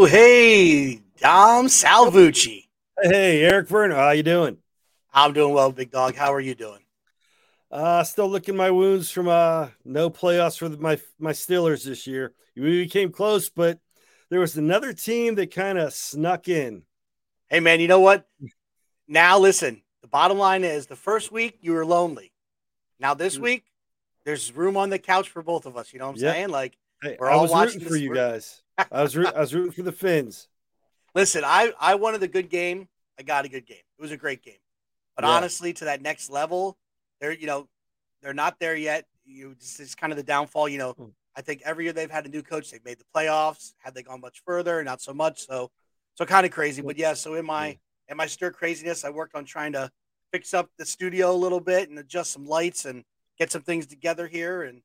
Oh, hey, Dom Salvucci. Hey, Eric Verno, how you doing? I'm doing well, big dog. How are you doing? Uh, still licking my wounds from uh no playoffs for the, my my Steelers this year. We came close, but there was another team that kind of snuck in. Hey, man, you know what? Now listen. The bottom line is the first week you were lonely. Now this Mm. week there's room on the couch for both of us. You know what I'm Yep. saying? Like, Hey, We're I all watching rooting for you guys. I was root, I was rooting for the Fins. listen, I I wanted a good game. I got a good game. It was a great game. But Yeah. honestly, to that next level, they're you know they're not there yet. You this is kind of the downfall. You know, Mm. I think every year they've had a new coach, they've made the playoffs. Had they gone much further, not so much. So so kind of crazy. But yeah, so in my in my stir craziness, I worked on trying to fix up the studio a little bit and adjust some lights and get some things together here and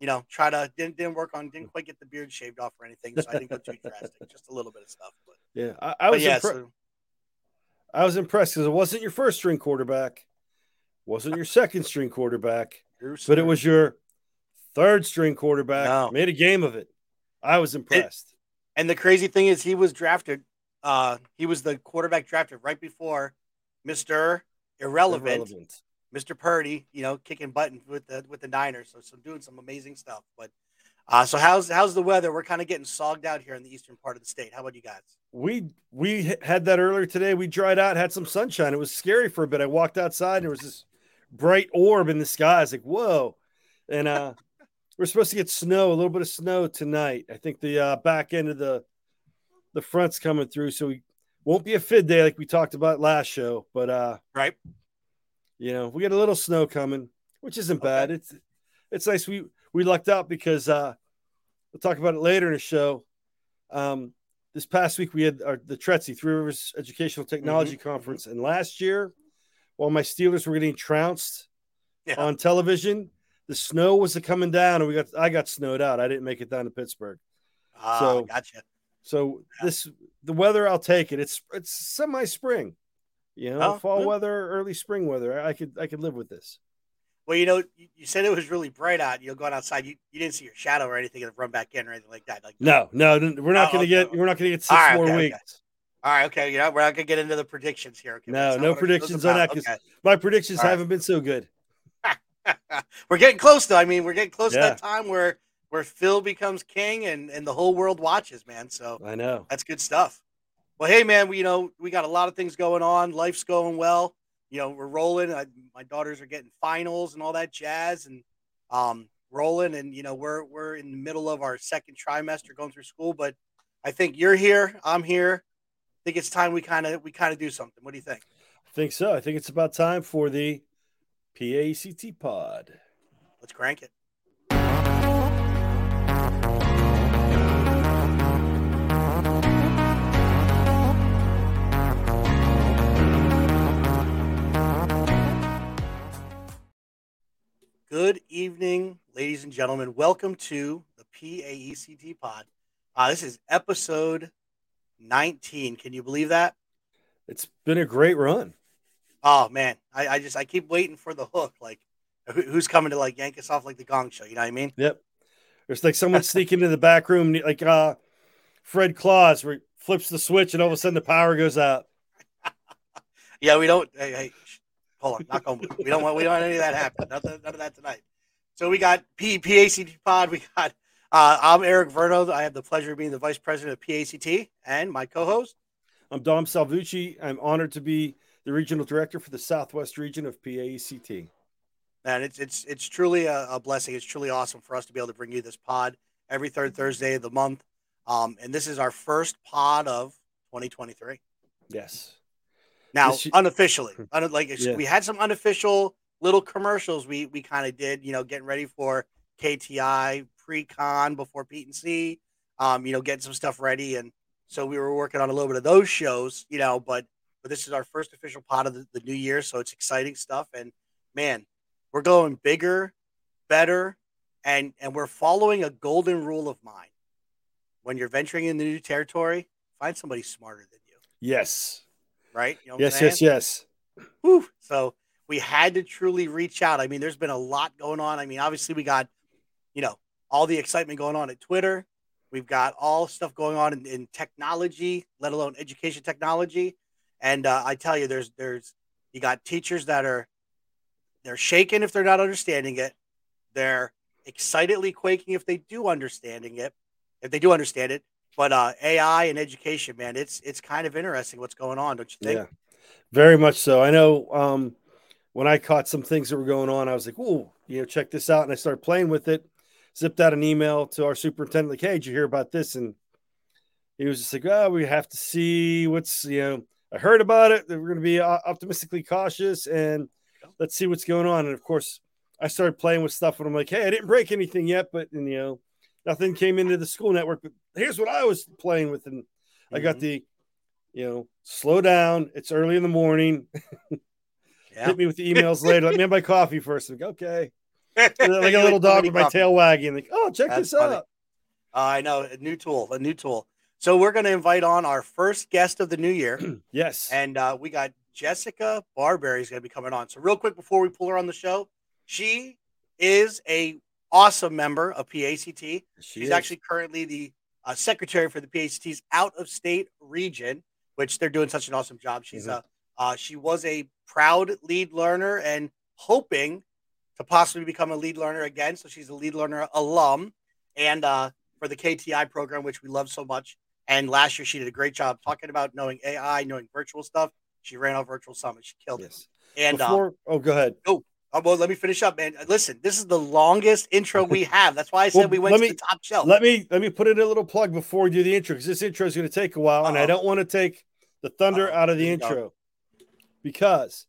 you know try to didn't didn't work on didn't quite get the beard shaved off or anything so i didn't go too drastic just a little bit of stuff but, Yeah, I, I was yeah impre- so, I was impressed because it wasn't your first string quarterback, wasn't your second string quarterback, but it was your third string quarterback. No. Made a game of it. I was impressed. And the crazy thing is, he was drafted. Uh, he was the quarterback drafted right before Mister Irrelevant, Irrelevant. Mister Purdy. You know, kicking buttons with the with the Niners. So, so doing some amazing stuff. But uh, so how's how's the weather? We're kind of getting sogged out here in the eastern part of the state. How about you guys? We we had that earlier today. We dried out, had some sunshine. It was scary for a bit. I walked outside and there was this bright orb in the sky. I was like, whoa. And uh we're supposed to get snow, a little bit of snow tonight. I think the uh, back end of the the front's coming through, so we won't be a fid day like we talked about last show. But uh, Right. You know, we get a little snow coming, which isn't bad. It's it's nice. We we lucked out because uh we'll talk about it later in the show. Um this past week we had our, the TRETC Three Rivers Educational Technology Conference, and last year, while my Steelers were getting trounced Yeah. on television, the snow was coming down, and we got I got snowed out. I didn't make it down to Pittsburgh. Ah, So- gotcha. So this the weather, I'll take it. It's it's semi spring, you know, Oh, fall good. weather, early spring weather. I could I could live with this. Well, you know, you, said it was really bright out. You know, going outside, you, you didn't see your shadow or anything and run back in or anything like that. Like No, no, no, we're not Oh, going to okay. get we're not going to get six right, more okay, okay. weeks. All right, okay. You know, we're not gonna get into the predictions here. Okay, No, no what our show's predictions on that that 'cause- Okay. My predictions right. haven't been so good. we're getting close though. I mean, we're getting close to that time where where Phil becomes king and and the whole world watches, man. So I know. that's good stuff. Well, hey, man, we you know we got a lot of things going on. Life's going well. You know, we're rolling. I, my daughters are getting finals and all that jazz, and um, rolling. And you know, we're we're in the middle of our second trimester going through school. But I think you're here. I'm here. I think it's time we kind of we kind of do something. What do you think? I think so. I think it's about time for the PAECT pod. Let's crank it. Good evening, ladies and gentlemen. Welcome to the PAECT pod. Uh, this is episode 19. Can you believe that? It's been a great run. Oh man, I, I just I keep waiting for the hook. Like, who, who's coming to like yank us off like the Gong Show? You know what I mean? Yep. There's like someone sneaking into the back room, like uh, Fred Claus, where he flips the switch and all of a sudden the power goes out. Yeah, we don't. Hey, hey, hold on, knock on wood. We don't want. We don't want any of that happen. Nothing, none of that tonight. So we got P, PAECT Pod. We got. Uh, I'm Eric Verno. I have the pleasure of being the vice president of PAECT, and my co-host. I'm Dom Salvucci. I'm honored to be the regional director for the Southwest region of PAECT. And it's it's it's truly a, a blessing. It's truly awesome for us to be able to bring you this pod every third Thursday of the month. Um, and this is our first pod of 2023. Yes. Now, This- unofficially, un- like Yeah. we had some unofficial little commercials we we kind of did, you know, getting ready for KTI pre-con before PETE&C, um, you know, getting some stuff ready, and so we were working on a little bit of those shows, you know, but but this is our first official pot of the, the new year, so it's exciting stuff, and man, we're going bigger, better, and and we're following a golden rule of mine. When you're venturing in the new territory, find somebody smarter than you, Yes. Right? You know Yes, yes, yes. Whew. So we had to truly reach out. I mean, there's been a lot going on. I mean, obviously we got, you know, all the excitement going on at Twitter. We've got all stuff going on in, in technology, let alone education technology. And uh, I tell you, there's there's you got teachers that are they're shaken if they're not understanding it. They're excitedly quaking if they do understanding it, if they do understand it. But uh, AI and education, man, it's it's kind of interesting what's going on, don't you think? Yeah, very much so. I know um, when I caught some things that were going on, I was like, "Ooh, you know, check this out," and I started playing with it. Zipped out an email to our superintendent, like, "Hey, did you hear about this?" And he was just like, "Oh, we have to see what's you know." I heard about it. We're going to be uh, optimistically cautious and let's see what's going on. And of course, I started playing with stuff and I'm like, hey, I didn't break anything yet, but and, you know, nothing came into the school network. But here's what I was playing with, and mm-hmm. I got mm-hmm. the, you know, slow down. It's early in the morning. yeah. Hit me with the emails later. Let me have my coffee first. Like, okay. like a little dog with my tail wagging. Like, oh, check That's this funny. out. Uh, I know a new tool, a new tool. So we're going to invite on our first guest of the new year. yes. And uh, we got Jessica Barberry is going to be coming on. So real quick before we pull her on the show, she is a awesome member of PAECT. She She's is. actually currently the uh, secretary for the PAECT's out of state region, which they're doing such an awesome job. She's mm-hmm. a uh, she was a proud lead learner and hoping to possibly become a lead learner again. So she's a lead learner alum and uh, for the KTI program, which we love so much. And last year she did a great job talking about knowing AI, knowing virtual stuff. She ran our virtual summit. She killed yes. it. And Before, um, oh, go ahead. Oh, Oh, well, let me finish up, man. Listen, this is the longest intro we have. That's why I said well, we went to me, the top shelf. Let me let me put in a little plug before we do the intro because this intro is going to take a while, Uh-oh. and I uh-huh. don't want to take the thunder Uh-oh. out of the intro because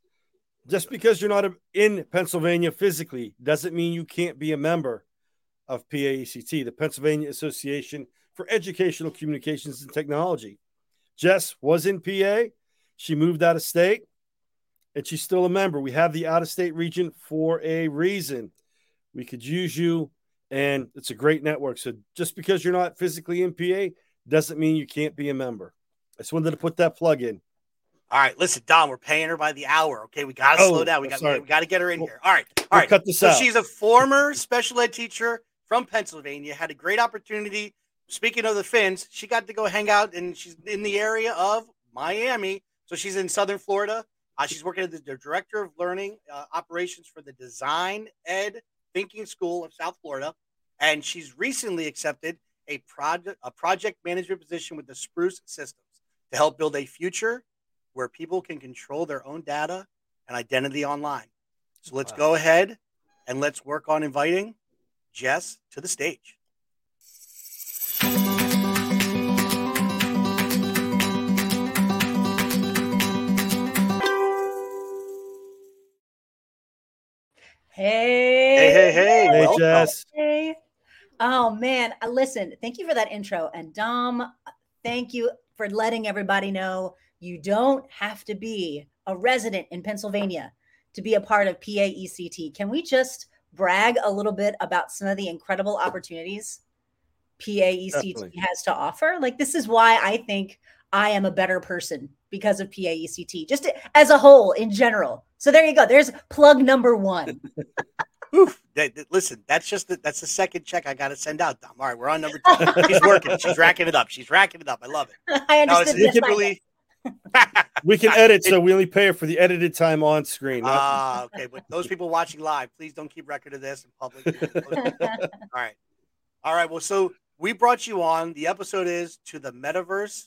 just because you're not in Pennsylvania physically doesn't mean you can't be a member of PAECT, the Pennsylvania Association for Educational Communications and Technology. Jess was in PA. She moved out of state and she's still a member. We have the out of state region for a reason. We could use you, and it's a great network. So just because you're not physically in PA doesn't mean you can't be a member. I just wanted to put that plug in. All right, listen, Dom, we're paying her by the hour. Okay, we got to oh, slow down. We got we got to get her in here. All right, all we'll right. Cut this so out. she's a former special ed teacher from Pennsylvania. Had a great opportunity. Speaking of the Fins, she got to go hang out, and she's in the area of Miami. So she's in Southern Florida. Uh, she's working as the director of learning uh, operations for the Design Ed Thinking School of South Florida, and she's recently accepted a project a project management position with the Spruce Systems to help build a future where people can control their own data and identity online. So let's wow. go ahead and let's work on inviting Jess to the stage. Hey. Hey, hey, hey. Hey, Jess. Hey. Oh, man. Uh, listen, thank you for that intro. And Dom, thank you for letting everybody know you don't have to be a resident in Pennsylvania to be a part of PAECT. Can we just brag a little bit about some of the incredible opportunities PAECT Definitely. has to offer? Like, this is why I think I am a better person because of PAECT, just as a whole in general. So there you go. There's plug number one. Oof. listen, that's just the, that's the second check I got to send out. Dom. All right, we're on number two. She's working. She's racking it up. She's racking it up. I love it. I understand. No, really... we can edit, so we only pay her for the edited time on screen. Ah, uh, okay. But those people watching live, please don't keep record of this in public. All right, all right. Well, so we brought you on. The episode is to the metaverse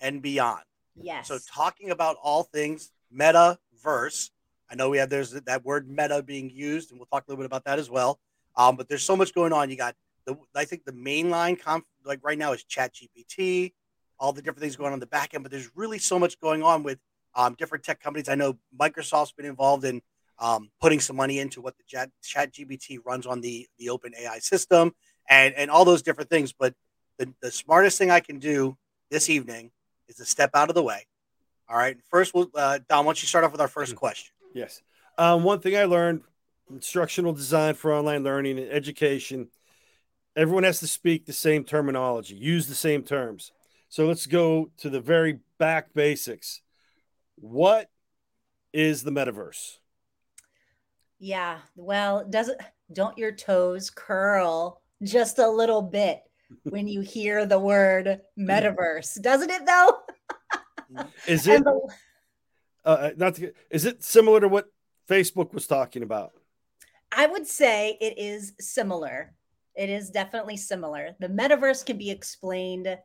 and beyond. Yes. So talking about all things metaverse I know we have there's that word meta being used, and we'll talk a little bit about that as well. Um, but there's so much going on. You got the I think the mainline comp like right now is Chat GPT, all the different things going on in the back end. But there's really so much going on with um, different tech companies. I know Microsoft's been involved in um, putting some money into what the Chat, Chat GPT runs on the the Open AI system, and and all those different things. But the, the smartest thing I can do this evening is to step out of the way. All right. First, we'll, uh, Don, why don't you start off with our first mm. question? Yes. Um, one thing I learned instructional design for online learning and education everyone has to speak the same terminology, use the same terms. So let's go to the very back basics. What is the metaverse? Yeah, well, doesn't don't your toes curl just a little bit when you hear the word metaverse, doesn't it though? is it the, uh, uh, not to, is it similar to what Facebook was talking about? I would say it is similar. It is definitely similar. The metaverse can be explained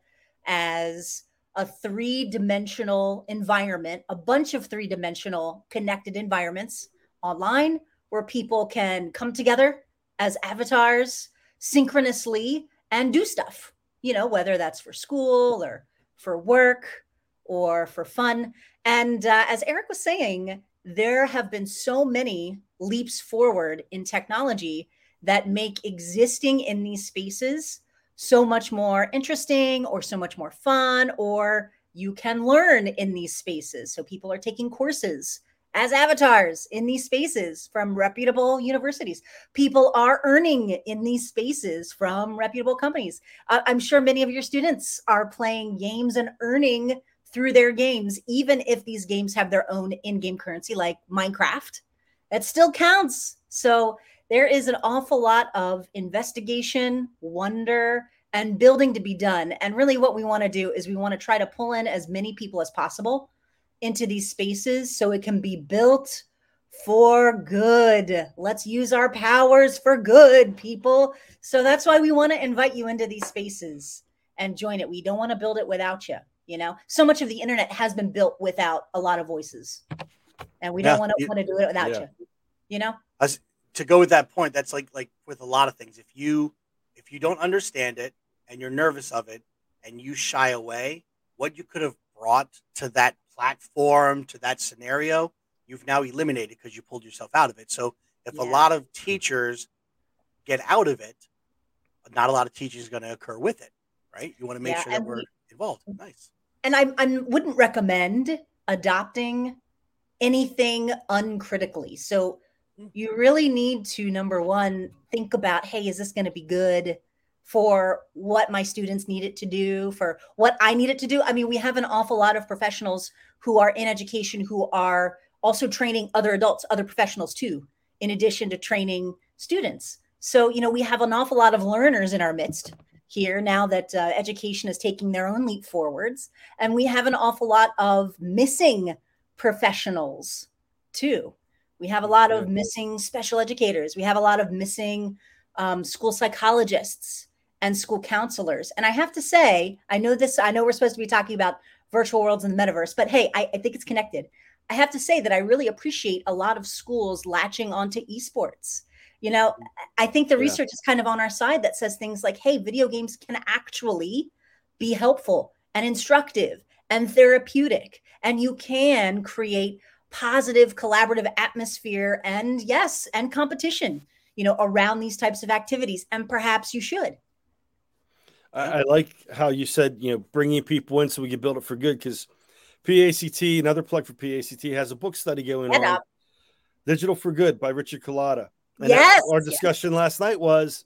as a three dimensional environment, a bunch of three dimensional connected environments online where people can come together as avatars synchronously and do stuff, you know, whether that's for school or for work or for fun. And uh, as Eric was saying, there have been so many leaps forward in technology that make existing in these spaces so much more interesting or so much more fun or you can learn in these spaces so people are taking courses as avatars in these spaces from reputable universities. People are earning in these spaces from reputable companies. Uh, I'm sure many of your students are playing games and earning through their games, even if these games have their own in game currency like Minecraft. That still counts. So there is an awful lot of investigation, wonder, and building to be done. And really, what we want to do is we want to try to pull in as many people as possible into these spaces so it can be built for good. Let's use our powers for good, people. So that's why we want to invite you into these spaces and join it. We don't want to build it without you. You know, so much of the internet has been built without a lot of voices, and we don't want to want to do it without yeah. you. You know, As, to go with that point, that's like like with a lot of things. If you if you don't understand it and you're nervous of it and you shy away, what you could have brought to that platform to that scenario, you've now eliminated because you pulled yourself out of it. So if yeah. a lot of teachers get out of it, not a lot of teaching is going to occur with it, right? You want to make yeah, sure that we're we, involved. Nice. And I, I wouldn't recommend adopting anything uncritically. So hmm. you really need to number one think about, hey, is this going to be good? For what my students need it to do, for what I need it to do. I mean, we have an awful lot of professionals who are in education who are also training other adults, other professionals too, in addition to training students. So, you know, we have an awful lot of learners in our midst here now that uh, education is taking their own leap forwards. And we have an awful lot of missing professionals too. We have a lot of missing special educators. We have a lot of missing um, school psychologists and school counselors. And I have to say, I know this, I know we're supposed to be talking about virtual worlds and the metaverse, but hey, I, I think it's connected. I have to say that I really appreciate a lot of schools latching onto esports. You know, I think the yeah. research is kind of on our side that says things like, hey, video games can actually be helpful and instructive and therapeutic. And you can create positive collaborative atmosphere and yes, and competition, you know, around these types of activities. And perhaps you should. I, I, like how you said, you know, bringing people in so we can build it for good because PAECT, another plug for PAECT, has a book study going Head on. Up. Digital for Good by Richard Culatta. And yes. Our discussion yes. last night was,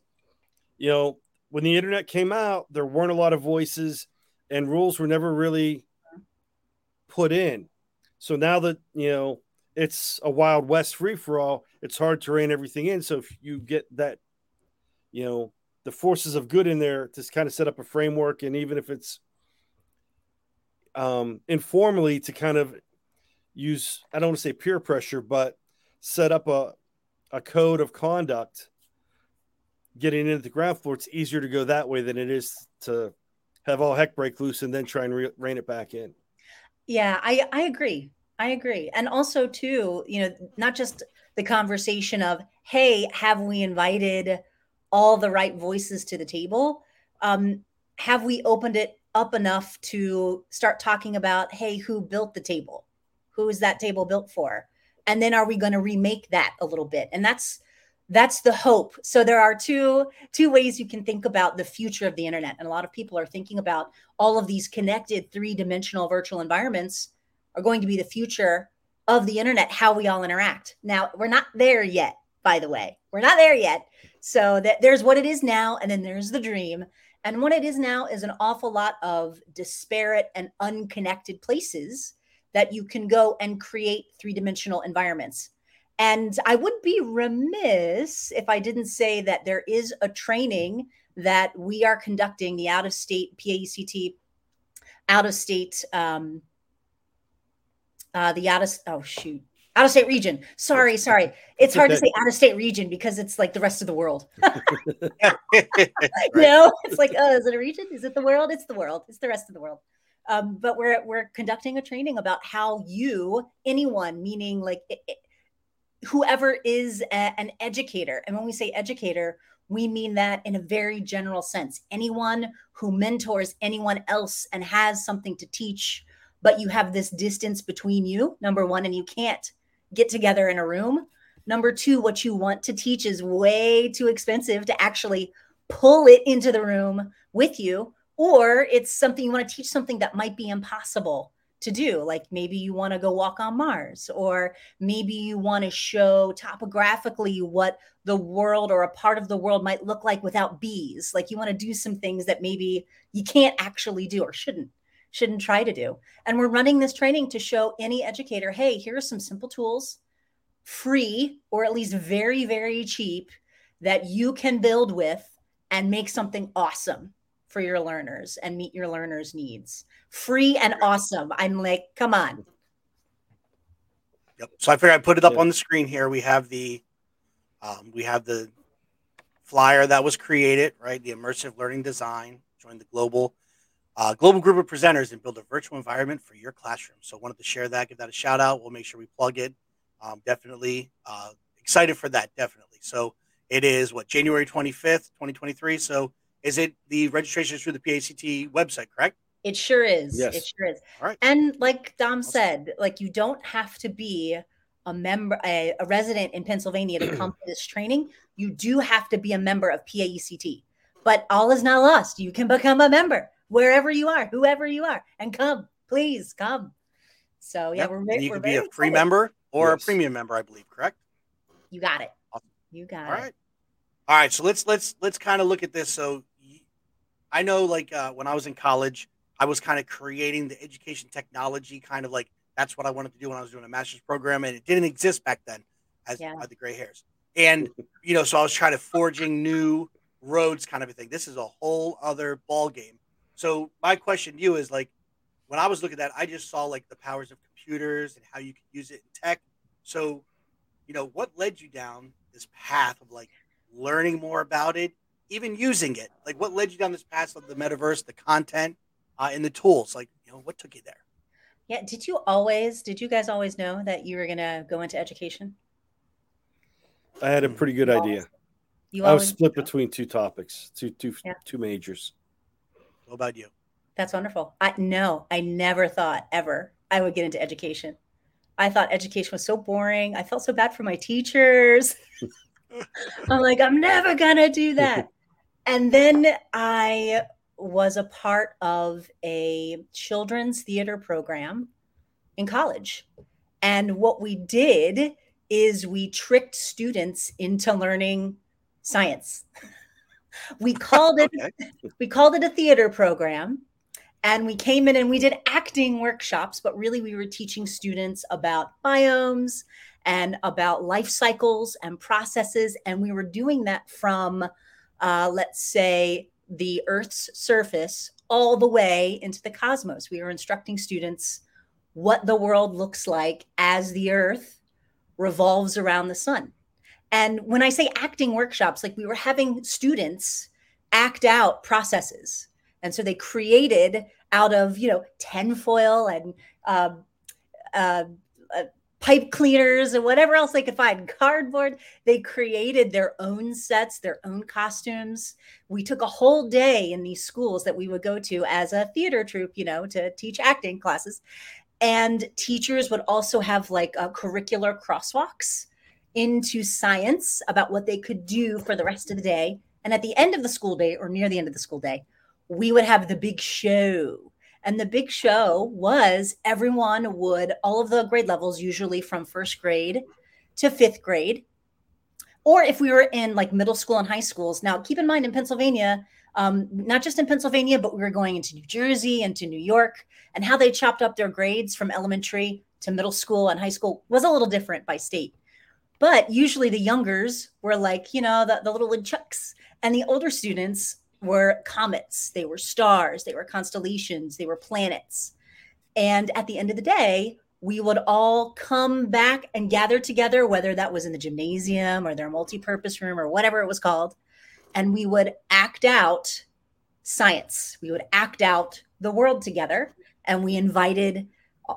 you know, when the internet came out, there weren't a lot of voices and rules were never really put in. So now that, you know, it's a wild west free for all, it's hard to rein everything in. So if you get that, you know, the forces of good in there to kind of set up a framework and even if it's um, informally to kind of use i don't want to say peer pressure but set up a, a code of conduct getting into the ground floor it's easier to go that way than it is to have all heck break loose and then try and re- rein it back in. Yeah i i agree. I agree. And also too you know not just the conversation of hey have we invited all the right voices to the table. Um, have we opened it up enough to start talking about, hey, who built the table? Who is that table built for? And then are we going to remake that a little bit? And that's that's the hope. So there are two two ways you can think about the future of the internet. And a lot of people are thinking about all of these connected three-dimensional virtual environments are going to be the future of the internet, how we all interact. Now, we're not there yet, by the way. We're not there yet. So that there's what it is now, and then there's the dream. And what it is now is an awful lot of disparate and unconnected places that you can go and create three dimensional environments. And I would be remiss if I didn't say that there is a training that we are conducting the out of state PAECT, out of state, um, uh, the out of, oh shoot, out of state region. Sorry, sorry. It's hard to say out of state region because it's like the rest of the world. You know, it's like, oh, is it a region? Is it the world? It's the world. It's the rest of the world. Um, but we're we're conducting a training about how you, anyone, meaning like it, it, whoever is a, an educator, and when we say educator, we mean that in a very general sense. Anyone who mentors anyone else and has something to teach, but you have this distance between you, number one, and you can't get together in a room. Number two, what you want to teach is way too expensive to actually pull it into the room with you. Or it's something you want to teach something that might be impossible to do. Like maybe you want to go walk on Mars, or maybe you want to show topographically what the world or a part of the world might look like without bees. Like you want to do some things that maybe you can't actually do or shouldn't shouldn't try to do. And we're running this training to show any educator, hey, here are some simple tools, free or at least very very cheap that you can build with and make something awesome for your learners and meet your learners' needs. Free and awesome. I'm like, come on. Yep. So I figured I'd put it up yeah. on the screen here. We have the um, we have the flyer that was created, right? The immersive learning design. Join the global uh, global group of presenters and build a virtual environment for your classroom. So wanted to share that, give that a shout out. We'll make sure we plug it. Um, definitely uh, excited for that. Definitely. So it is what January twenty fifth, twenty twenty three. So is it the registration through the PAECT website, correct? It sure is. Yes. It sure is. All right. And like Dom awesome. said, like you don't have to be a member, a, a resident in Pennsylvania to come to this training. You do have to be a member of PAECT. But all is not lost. You can become a member wherever you are, whoever you are, and come. Please come. So yeah, yep. we're, and you we're can be a free excited. member or yes. a premium member, I believe. Correct? You got it. Awesome. You got all it. All right. All right. So let's let's let's kind of look at this. So I know like uh, when I was in college, I was kind of creating the education technology, kind of like that's what I wanted to do when I was doing a master's program, and it didn't exist back then as yeah. the gray hairs. And you know, so I was trying to forging new roads, kind of a thing. This is a whole other ball game. So my question to you is like, when I was looking at that, I just saw like the powers of computers and how you could use it in tech. So, you know, what led you down this path of like learning more about it even using it? Like, what led you down this path of the metaverse, the content, uh, and the tools? Like, you know, what took you there? Yeah. Did you always? Did you guys always know that you were gonna go into education? I had a pretty good idea. You I was split between two topics, two two yeah. two majors. What about you? That's wonderful. I no, I never thought ever I would get into education. I thought education was so boring. I felt so bad for my teachers. I'm like, I'm never gonna do that. And then I was a part of a children's theater program in college. And what we did is we tricked students into learning science. we called it okay. we called it a theater program and we came in and we did acting workshops but really we were teaching students about biomes and about life cycles and processes and we were doing that from uh, let's say, the Earth's surface all the way into the cosmos. We were instructing students what the world looks like as the Earth revolves around the sun. And when I say acting workshops, like we were having students act out processes. And so they created out of, you know, tinfoil and uh, uh, uh, pipe cleaners and whatever else they could find, cardboard. They created their own sets, their own costumes. We took a whole day in these schools that we would go to as a theater troupe, you know, to teach acting classes. And teachers would also have like a curricular crosswalks into science about what they could do for the rest of the day. And at the end of the school day or near the end of the school day, we would have the big show and the big show was everyone would, all of the grade levels, usually from first grade to fifth grade, or if we were in like middle school and high schools. Now, keep in mind in Pennsylvania, um, not just in Pennsylvania, but we were going into New Jersey and to New York, and how they chopped up their grades from elementary to middle school and high school was a little different by state. But usually the youngers were like, you know, the, the little woodchucks, and the older students were comets, they were stars, they were constellations, they were planets. And at the end of the day, we would all come back and gather together, whether that was in the gymnasium or their multi-purpose room or whatever it was called, and we would act out science. We would act out the world together, and we invited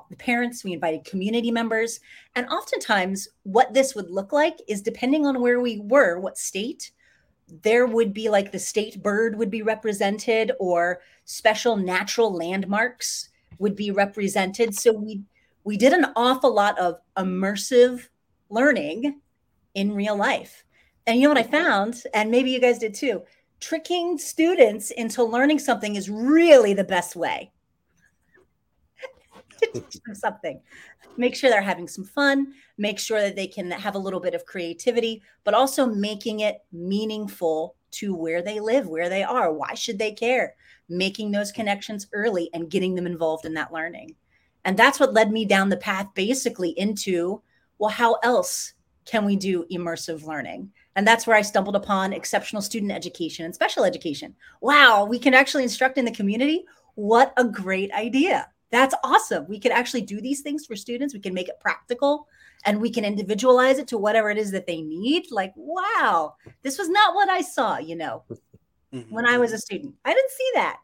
the parents, we invited community members, and oftentimes what this would look like is depending on where we were, what state, there would be like the state bird would be represented or special natural landmarks would be represented. So we we did an awful lot of immersive learning in real life. And you know what I found? And maybe you guys did too. Tricking students into learning something is really the best way something. Make sure they're having some fun, make sure that they can have a little bit of creativity, but also making it meaningful to where they live, where they are. Why should they care? Making those connections early and getting them involved in that learning. And that's what led me down the path basically into well, how else can we do immersive learning? And that's where I stumbled upon exceptional student education and special education. Wow, we can actually instruct in the community. What a great idea. That's awesome. We can actually do these things for students. We can make it practical and we can individualize it to whatever it is that they need. Like, wow, this was not what I saw, you know, mm-hmm. when I was a student. I didn't see that.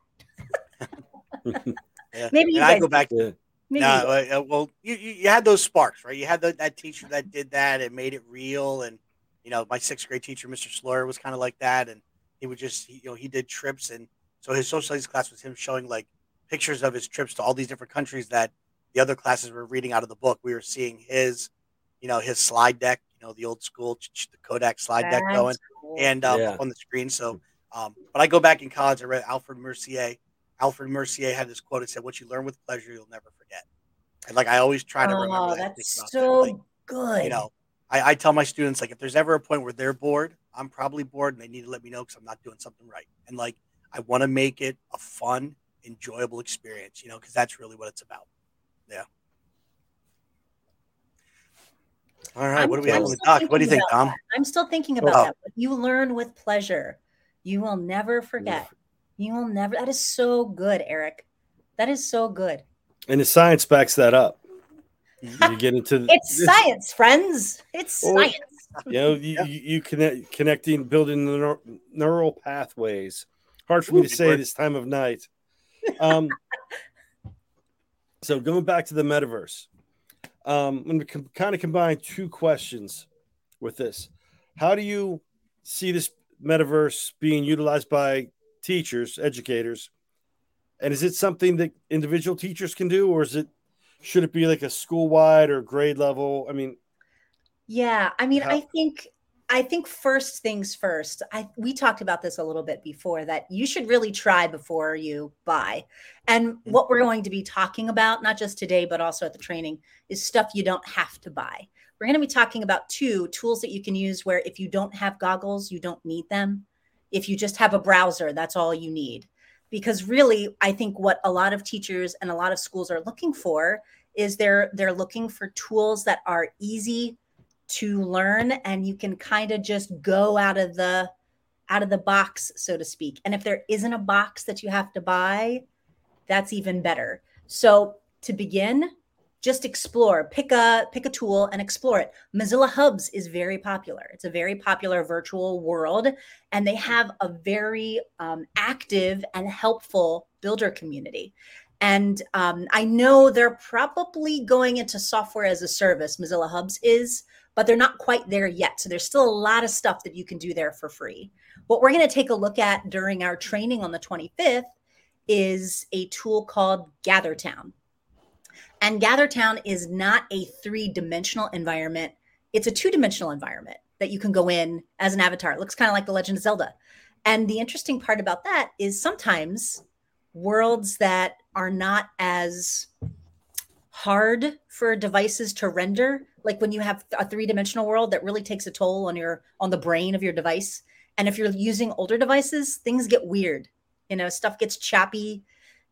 yeah. Maybe you I go back to Maybe. No, uh, well, you, you had those sparks, right? You had the, that teacher that did that and made it real. And, you know, my sixth grade teacher, Mr. Slaughter, was kind of like that. And he would just, he, you know, he did trips. And so his social studies class was him showing like pictures of his trips to all these different countries that the other classes were reading out of the book. We were seeing his, you know, his slide deck, you know, the old school the Kodak slide That's deck going cool. and um, yeah. on the screen. So, um, but I go back in college. I read Alfred Mercier Alfred Mercier had this quote. It said, "What you learn with pleasure, you'll never forget." And like I always try to remember oh, that. That's so that. Like, good. You know, I, I, tell my students like if there's ever a point where they're bored, I'm probably bored, and they need to let me know because I'm not doing something right. And like I want to make it a fun, enjoyable experience. You know, because that's really what it's about. Yeah. All right. I'm what do we have on the doc? What do you think, Tom? That. I'm still thinking oh. about oh. that. you learn with pleasure, you will never forget. You will never. That is so good, Eric. That is so good. And the science backs that up. Mm-hmm. You get into it's science, friends. It's well, science. You know, you, yeah. you, you connect connecting, building the neural pathways. Hard for me to say this time of night. Um, so going back to the metaverse, um, I'm going to com- kind of combine two questions with this. How do you see this metaverse being utilized by teachers, educators. And is it something that individual teachers can do, or is it should it be like a school wide or grade level? I mean, yeah, I mean, how- I think I think first things first. I we talked about this a little bit before that you should really try before you buy. And mm-hmm. what we're going to be talking about, not just today, but also at the training, is stuff you don't have to buy. We're going to be talking about two tools that you can use where if you don't have goggles, you don't need them if you just have a browser, that's all you need. Because really, I think what a lot of teachers and a lot of schools are looking for is they're they're looking for tools that are easy to learn and you can kind of just go out of the out of the box so to speak. And if there isn't a box that you have to buy, that's even better. So to begin, just explore pick a pick a tool and explore it mozilla hubs is very popular it's a very popular virtual world and they have a very um, active and helpful builder community and um, i know they're probably going into software as a service mozilla hubs is but they're not quite there yet so there's still a lot of stuff that you can do there for free what we're going to take a look at during our training on the 25th is a tool called gathertown and GatherTown is not a three dimensional environment, it's a two dimensional environment that you can go in as an avatar. It looks kind of like The Legend of Zelda. And the interesting part about that is sometimes worlds that are not as hard for devices to render like when you have a three-dimensional world that really takes a toll on your on the brain of your device. And if you're using older devices things get weird you know stuff gets choppy.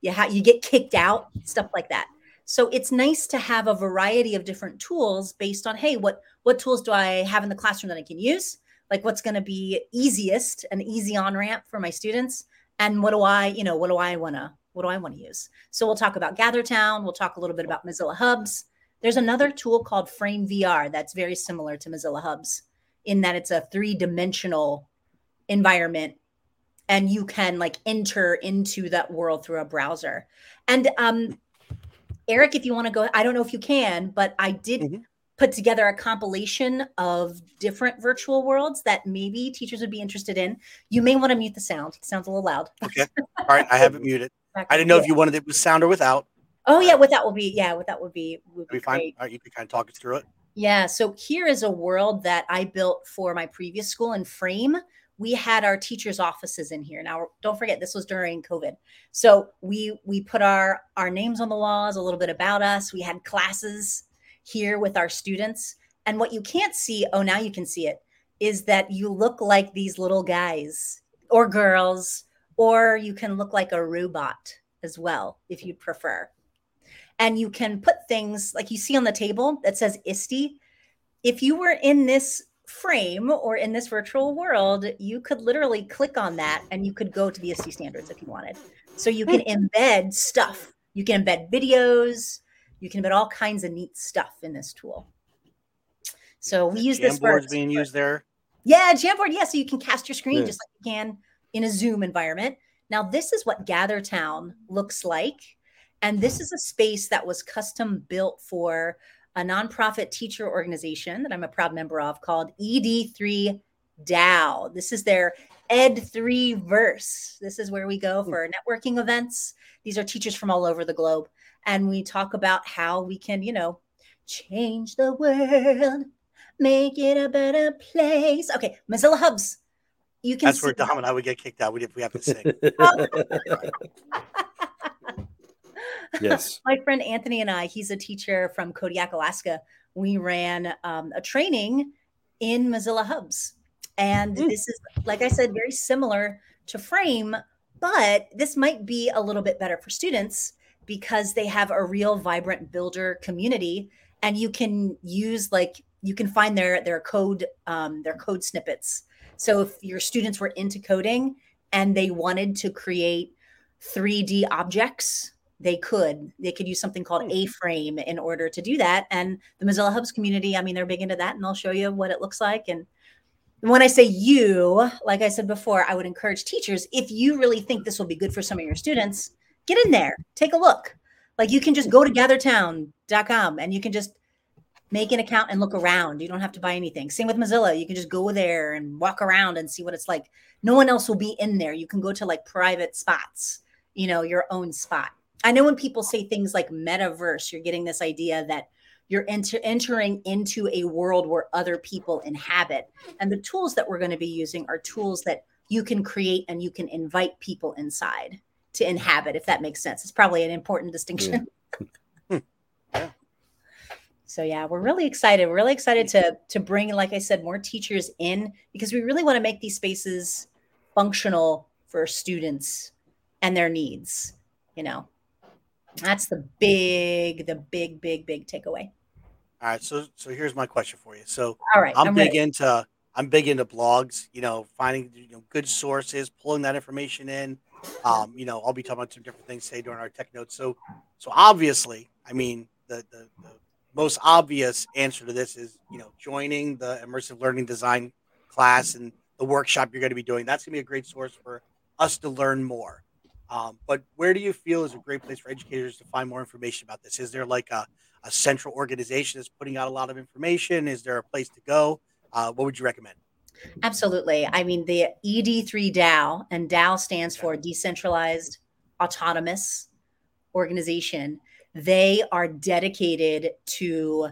You ha- you get kicked out stuff like that. So it's nice to have a variety of different tools based on, hey, what what tools do I have in the classroom that I can use? Like what's going to be easiest, an easy on ramp for my students, and what do I, you know, what do I want to what do I want to use? So we'll talk about GatherTown. We'll talk a little bit about Mozilla Hubs. There's another tool called Frame VR that's very similar to Mozilla Hubs in that it's a three dimensional environment and you can like enter into that world through a browser. And um, Eric, if you want to go, I don't know if you can, but I did mm-hmm. put together a compilation of different virtual worlds that maybe teachers would be interested in. You may want to mute the sound. It sounds a little loud. Okay. All right. I have it muted. I didn't know if you wanted it with sound or without. Oh yeah, um, with that will be yeah, with that would be would be, be fine. All right, you can kind of talk us through it. Yeah. So here is a world that I built for my previous school in Frame we had our teachers offices in here now don't forget this was during covid so we we put our our names on the walls a little bit about us we had classes here with our students and what you can't see oh now you can see it is that you look like these little guys or girls or you can look like a robot as well if you'd prefer and you can put things like you see on the table that says ISTE if you were in this frame or in this virtual world, you could literally click on that and you could go to the ISTE standards if you wanted. So you can hmm. embed stuff. You can embed videos. You can embed all kinds of neat stuff in this tool. So we use this for being used there. Yeah, Jamboard. Yeah, so you can cast your screen yeah. just like you can in a Zoom environment. Now, this is what GatherTown looks like. And this is a space that was custom built for a nonprofit teacher organization that I'm a proud member of called ED3 DAO. This is their Ed3 verse. This is where we go hmm. for networking events. These are teachers from all over the globe. And we talk about how we can, you know, change the world, make it a better place. Okay, Mozilla Hubs. You can That's where Dom and I would get kicked out. If we have to sing. Yes. My friend Anthony and I, he's a teacher from Kodiak, Alaska. We ran um, a training in Mozilla Hubs. And mm. this is, like I said, very similar to Frame, but this might be a little bit better for students because they have a real vibrant builder community and you can use like you can find their their code um, their code snippets so if your students were into coding and they wanted to create 3d objects they could. They could use something called hmm. A-Frame in order to do that. And the mozilla hubs community i mean they're big into that and they'll show you what it looks like. And when i say you like i said before i would encourage teachers if you really think this will be good for some of your students get in there. Take a look. Like you can just go to gathertown.com and you can just make an account and look around you don't have to buy anything same with mozilla you can just go there and walk around and see what it's like no one else will be in there you can go to like private spots you know your own spot I know when people say things like metaverse, you're getting this idea that you're enter- entering into a world where other people inhabit. And the tools that we're going to be using are tools that you can create and you can invite people inside to inhabit, if that makes sense. It's probably an important distinction. Yeah. So yeah, we're really excited. We're really excited to to bring, like I said, more teachers in because we really want to make these spaces functional for students and their needs. You know, that's the big, the big, big, big takeaway. All right. So so here's my question for you. So all right, I'm, I'm big ready. into I'm big into blogs, you know, finding you know good sources, pulling that information in. Um, you know, I'll be talking about some different things today during our tech notes. So so obviously, I mean, the, the, the most obvious answer to this is, you know, joining the immersive learning design class and the workshop you're going to be doing. That's going to be a great source for us to learn more. Um, but where do you feel is a great place for educators to find more information about this? Is there like a, a central organization that's putting out a lot of information? Is there a place to go? Uh, what would you recommend? Absolutely. I mean, the ED3 DAO, and DAO stands for Decentralized Autonomous Organization. They are dedicated to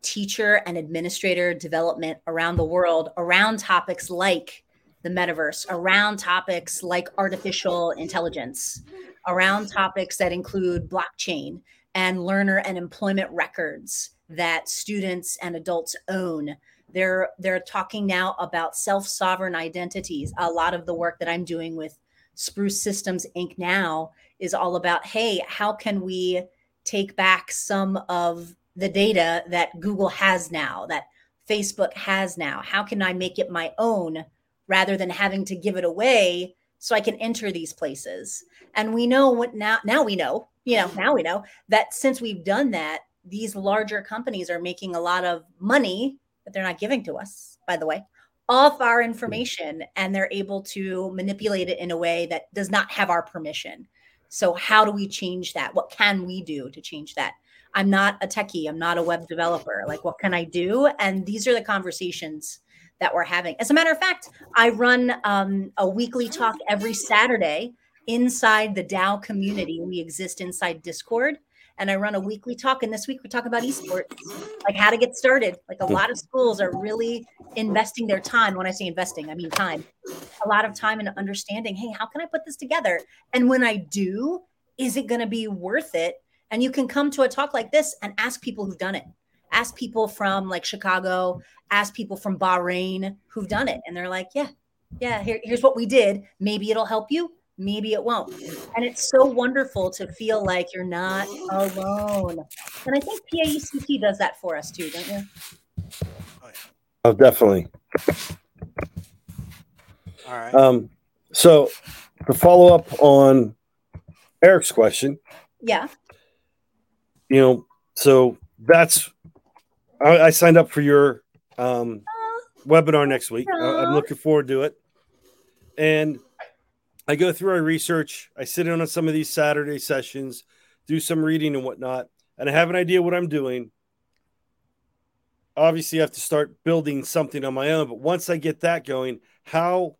teacher and administrator development around the world around topics like the metaverse around topics like artificial intelligence, around topics that include blockchain and learner and employment records that students and adults own. They're they're talking now about self-sovereign identities. A lot of the work that I'm doing with Spruce Systems Inc. now is all about hey, how can we take back some of the data that Google has now, that Facebook has now? How can I make it my own rather than having to give it away so I can enter these places? And we know what now, now we know, you know, now we know that since we've done that, these larger companies are making a lot of money that they're not giving to us, by the way, off our mm-hmm. information and they're able to manipulate it in a way that does not have our permission. So, how do we change that? What can we do to change that? I'm not a techie, I'm not a web developer. Like, what can I do? And these are the conversations that we're having. As a matter of fact, I run um, a weekly talk every Saturday inside the DAO community. We exist inside Discord and I run a weekly talk. And this week we're talking about esports, like how to get started. Like a hmm. lot of schools are really investing their time. When I say investing, I mean time. A lot of time in understanding, hey, how can I put this together? And when I do, is it going to be worth it? And you can come to a talk like this and ask people who've done it. Ask people from like Chicago, ask people from Bahrain who've done it. And they're like, yeah, yeah, here, here's what we did. Maybe it'll help you maybe it won't. And it's so wonderful to feel like you're not alone. And I think PAECT does that for us too, don't you? Oh, definitely. All right. Um, so to follow up on Eric's question, yeah, you know, so that's I, I signed up for your um, webinar next week. I, I'm looking forward to it, and I go through my research. I sit in on some of these Saturday sessions, do some reading and whatnot, and I have an idea what I'm doing. Obviously, I have to start building something on my own. But once I get that going, how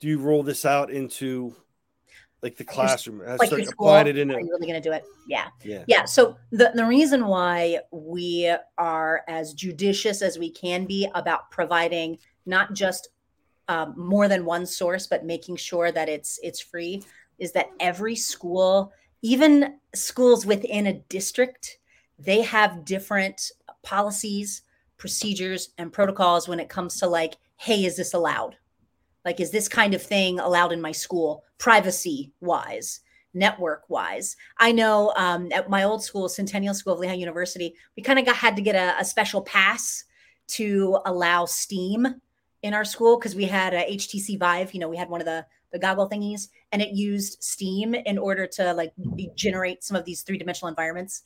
do you roll this out into like the classroom? Like start applying it in. Are you really going to do it? Yeah. yeah, yeah. So the the reason why we are as judicious as we can be about providing not just um, more than one source, but making sure that it's it's free, is that every school, even schools within a district, they have different policies, procedures, and protocols when it comes to like, hey, is this allowed? Like, is this kind of thing allowed in my school, privacy wise? network wise. I know um, at my old school, Centennial School of Lehigh University, we kind of had to get a, a, special pass to allow Steam in our school because we had a HTC Vive. You know, we had one of the the goggle thingies, and it used Steam in order to like generate some of these three dimensional environments.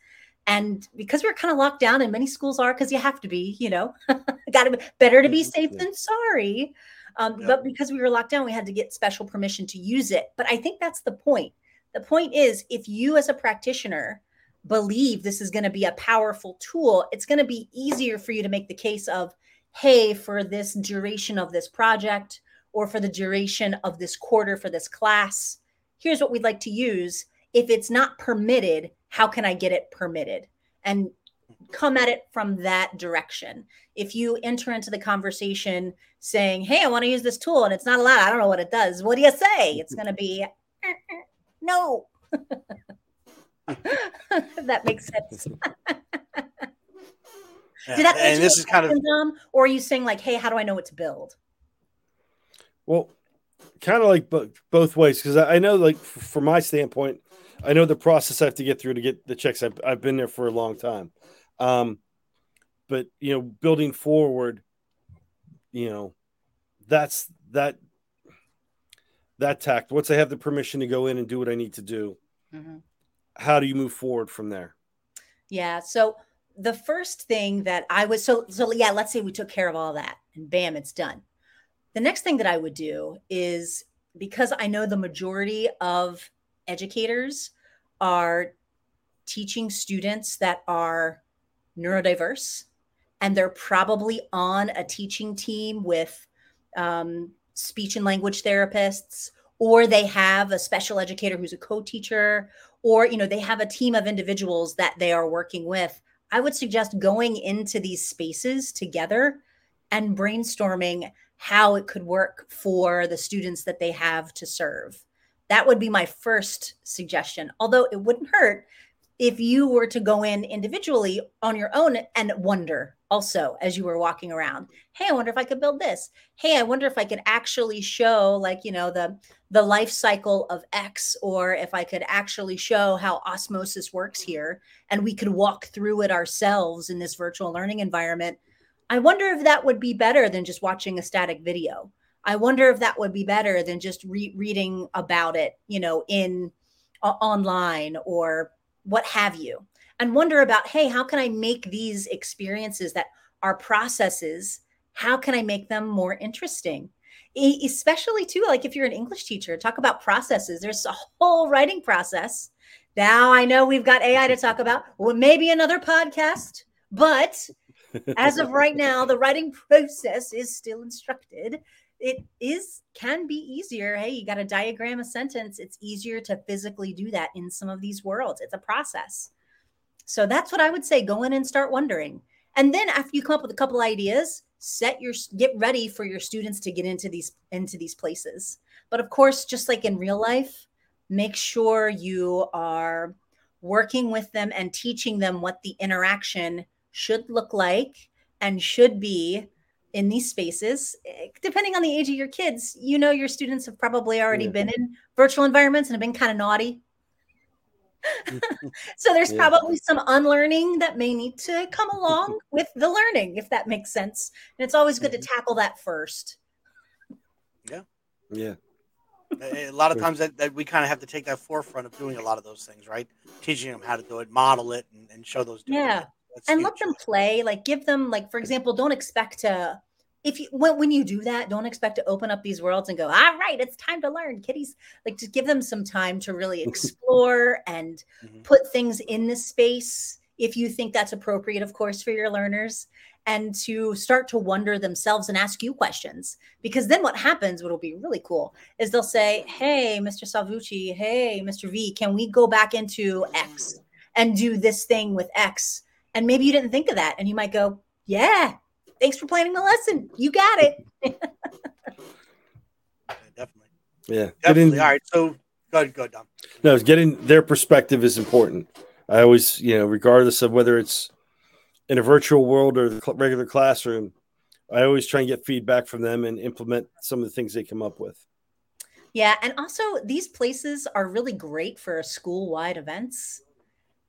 And because we are kind of locked down, and many schools are, because you have to be, you know, got to better to be safe than sorry. Um. But because we were locked down, we had to get special permission to use it. But I think that's the point. The point is, if you as a practitioner believe this is going to be a powerful tool, it's going to be easier for you to make the case of, hey, for this duration of this project or for the duration of this quarter for this class, here's what we'd like to use. If it's not permitted, how can I get it permitted? And come at it from that direction. If you enter into the conversation saying, Hey, I want to use this tool and it's not allowed, I don't know what it does. What do you say? It's going to be no. that makes sense. Did that and this is kind of them, or are you saying like, hey, how do I know what to build? Well, kind of like both both ways because I know, like, from my standpoint, I know the process I have to get through to get the checks. I've, I've been there for a long time, um, but you know, building forward, you know, that's that that tact. Once I have the permission to go in and do what I need to do, mm-hmm. how do you move forward from there? Yeah. So the first thing that I was so so yeah, let's say we took care of all that and bam, it's done. The next thing that I would do is because I know the majority of educators are teaching students that are neurodiverse and they're probably on a teaching team with um, speech and language therapists or they have a special educator who's a co-teacher or you know they have a team of individuals that they are working with I would suggest going into these spaces together and brainstorming how it could work for the students that they have to serve. That would be my first suggestion. Although it wouldn't hurt if you were to go in individually on your own and wonder also as you were walking around hey i wonder if i could build this. Hey i wonder if i could actually show like you know the the life cycle of x or if i could actually show how osmosis works here and we could walk through it ourselves in this virtual learning environment. I wonder if that would be better than just watching a static video. I wonder if that would be better than just re- reading about it you know in uh, online or what have you and wonder about hey how can i make these experiences that are processes how can i make them more interesting? Especially too like if you're an english teacher talk about processes. There's a whole writing process. Now i know we've got ai to talk about well maybe another podcast but as of right now the writing process is still instructed it is can be easier hey you got to diagram a sentence it's easier to physically do that in some of these worlds it's a process so that's what I would say. Go in and start wondering. And then after you come up with a couple ideas, set your get ready for your students to get into these into these places. But of course, just like in real life, make sure you are working with them and teaching them what the interaction should look like and should be in these spaces depending on the age of your kids you know your students have probably already yeah. been in virtual environments and have been kind of naughty so there's yeah. probably some unlearning that may need to come along with the learning, if that makes sense. And it's always good mm-hmm. to tackle that first. Yeah. Yeah. A lot of times that, that we kind of have to take that forefront of doing a lot of those things, right? Teaching them how to do it, model it, and, and show those. Yeah. and huge. let them play. Like, give them, like, for example, don't expect to if you when, when you do that don't expect to open up these worlds and go all right it's time to learn kiddies like just give them some time to really explore and mm-hmm. put things in the space if you think that's appropriate of course for your learners and to start to wonder themselves and ask you questions because then what happens what will be really cool is they'll say hey mr salvucci hey mr v can we go back into x and do this thing with x and maybe you didn't think of that and you might go yeah thanks for planning the lesson. You got it. definitely. Yeah. Definitely. All right. So go ahead, go ahead, Dom. No, getting their perspective is important. I always, you know, regardless of whether it's in a virtual world or the regular classroom, I always try and get feedback from them and implement some of the things they come up with. Yeah, and also these places are really great for school-wide events.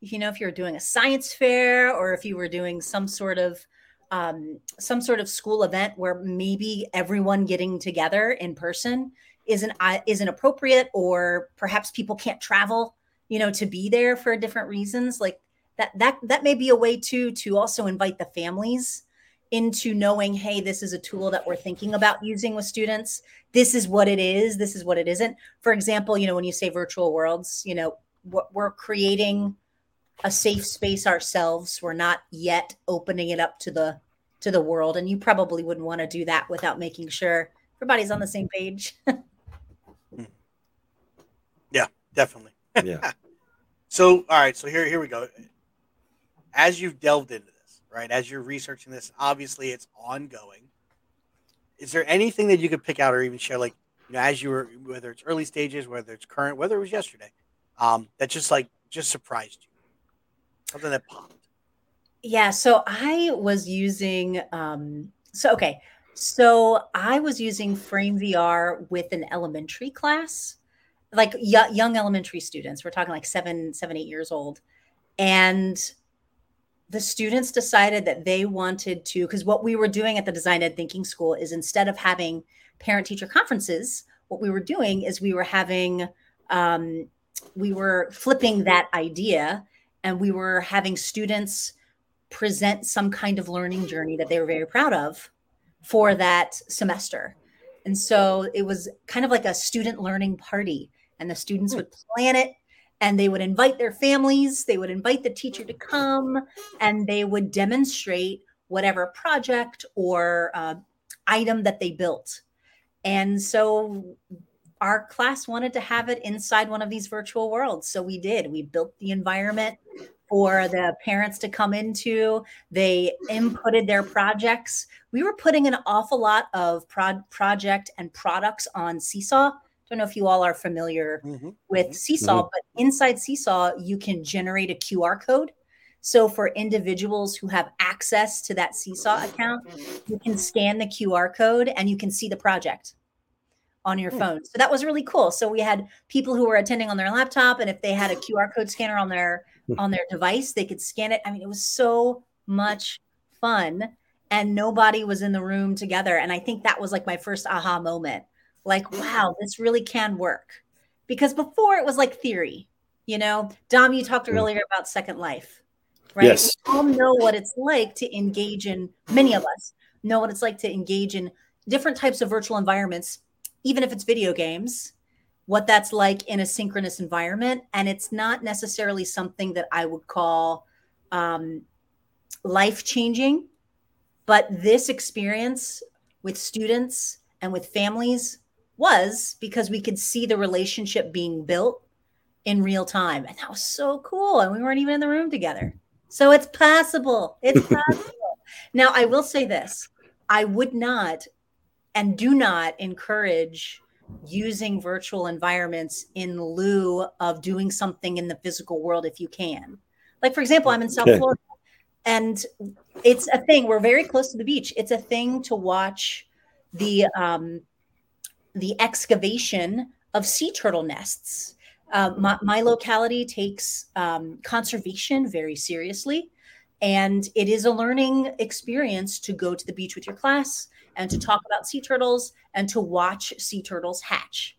You know, if you're doing a science fair or if you were doing some sort of um, some sort of school event where maybe everyone getting together in person isn't uh, isn't appropriate, or perhaps people can't travel, you know, to be there for different reasons. Like that that that may be a way too to also invite the families into knowing, hey, this is a tool that we're thinking about using with students. This is what it is. This is what it isn't. For example, you know, when you say virtual worlds, you know, what we're creating a safe space ourselves. We're not yet opening it up to the to the world, and you probably wouldn't want to do that without making sure everybody's on the same page. yeah, definitely. Yeah. so, all right. So here, here we go. As you've delved into this, right? As you're researching this, obviously it's ongoing. Is there anything that you could pick out or even share, like you know, as you were, whether it's early stages, whether it's current, whether it was yesterday, um, that just like just surprised you? Something that popped. Yeah. So I was using, um, so, okay. So I was using Frame VR with an elementary class, like y- young elementary students. We're talking like seven, seven, eight years old. And the students decided that they wanted to, because what we were doing at the Design Ed Thinking School is instead of having parent teacher conferences, what we were doing is we were having, um, we were flipping that idea and we were having students present some kind of learning journey that they were very proud of for that semester. And so it was kind of like a student learning party, and the students would plan it and they would invite their families, they would invite the teacher to come, and they would demonstrate whatever project or uh, item that they built. And so our class wanted to have it inside one of these virtual worlds. So we did. We built the environment for the parents to come into. They inputted their projects. We were putting an awful lot of pro- project and products on Seesaw don't know if you all are familiar Mhm. with Mhm. Seesaw, but inside Seesaw, you can generate a QR code. So for individuals who have access to that Seesaw account, you can scan the QR code and you can see the project on your Hmm. phone. So that was really cool. So we had people who were attending on their laptop and if they had a QR code scanner on their on their device, they could scan it. I mean, it was so much fun and nobody was in the room together and I think that was like my first aha moment. Like, wow, this really can work. Because before it was like theory, you know. Dom, you talked Mm. earlier about Second Life, right? Yes. We all know what it's like to engage in, many of us know what it's like to engage in different types of virtual environments, even if it's video games, what that's like in a synchronous environment. And it's not necessarily something that I would call um, life changing, but this experience with students and with families was because we could see the relationship being built in real time. And that was so cool. And we weren't even in the room together. So it's possible. It's possible. now, I will say this I would not and do not encourage using virtual environments in lieu of doing something in the physical world if you can. Like, for example, I'm in South Okay. Florida and it's a thing. We're very close to the beach. It's a thing to watch the um, the excavation of sea turtle nests. Uh, my, my locality takes um, conservation very seriously, and it is a learning experience to go to the beach with your class and to talk about sea turtles and to watch sea turtles hatch.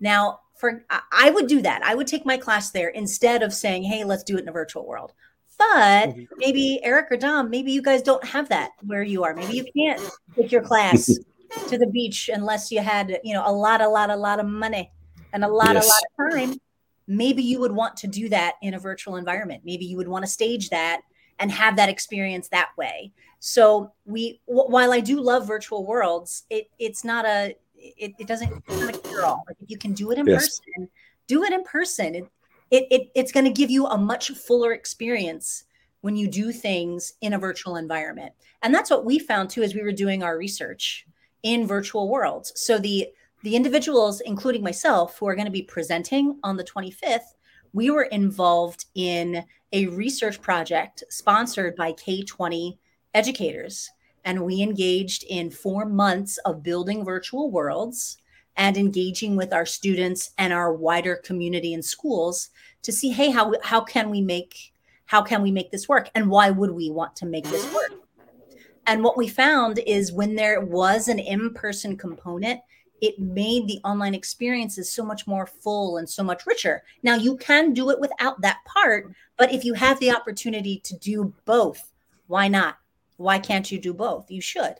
Now, for I- would do that. I would take my class there instead of saying, "Hey, let's do it in a virtual world." But Mhm. maybe Eric or Dom, maybe you guys don't have that where you are. Maybe you can't take your class to the beach unless you had, you know, a lot, a lot, a lot of money and a lot, Yes. a lot of time. Maybe you would want to do that in a virtual environment. Maybe you would want to stage that and have that experience that way. So we, wh- while I do love virtual worlds, it it's not a, it, it doesn't it's not a cure all. Like if you can do it in Yes. person, do it in person. It, it, it it's going to give you a much fuller experience when you do things in a virtual environment. And that's what we found too as we were doing our research in virtual worlds. So the the individuals, including myself, who are going to be presenting on the 25th, we were involved in a research project sponsored by K20 educators. And we engaged in four months of building virtual worlds and engaging with our students and our wider community and schools to see, hey, how, how can we make how can we make this work? And why would we want to make this work? And what we found is when there was an in person component, it made the online experiences so much more full and so much richer. Now, you can do it without that part, but if you have the opportunity to do both, why not? Why can't you do both? You should.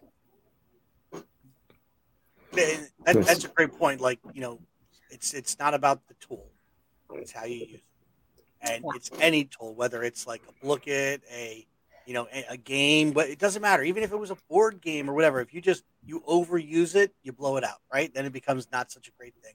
That, that- that's a great point. Like you know, it's it's not about the tool; it's how you use it, and Yeah. it's any tool, whether it's like a Blooket, a you know, a, a game, but it doesn't matter. Even if it was a board game or whatever, if you just you overuse it, you blow it out, right? Then it becomes not such a great thing.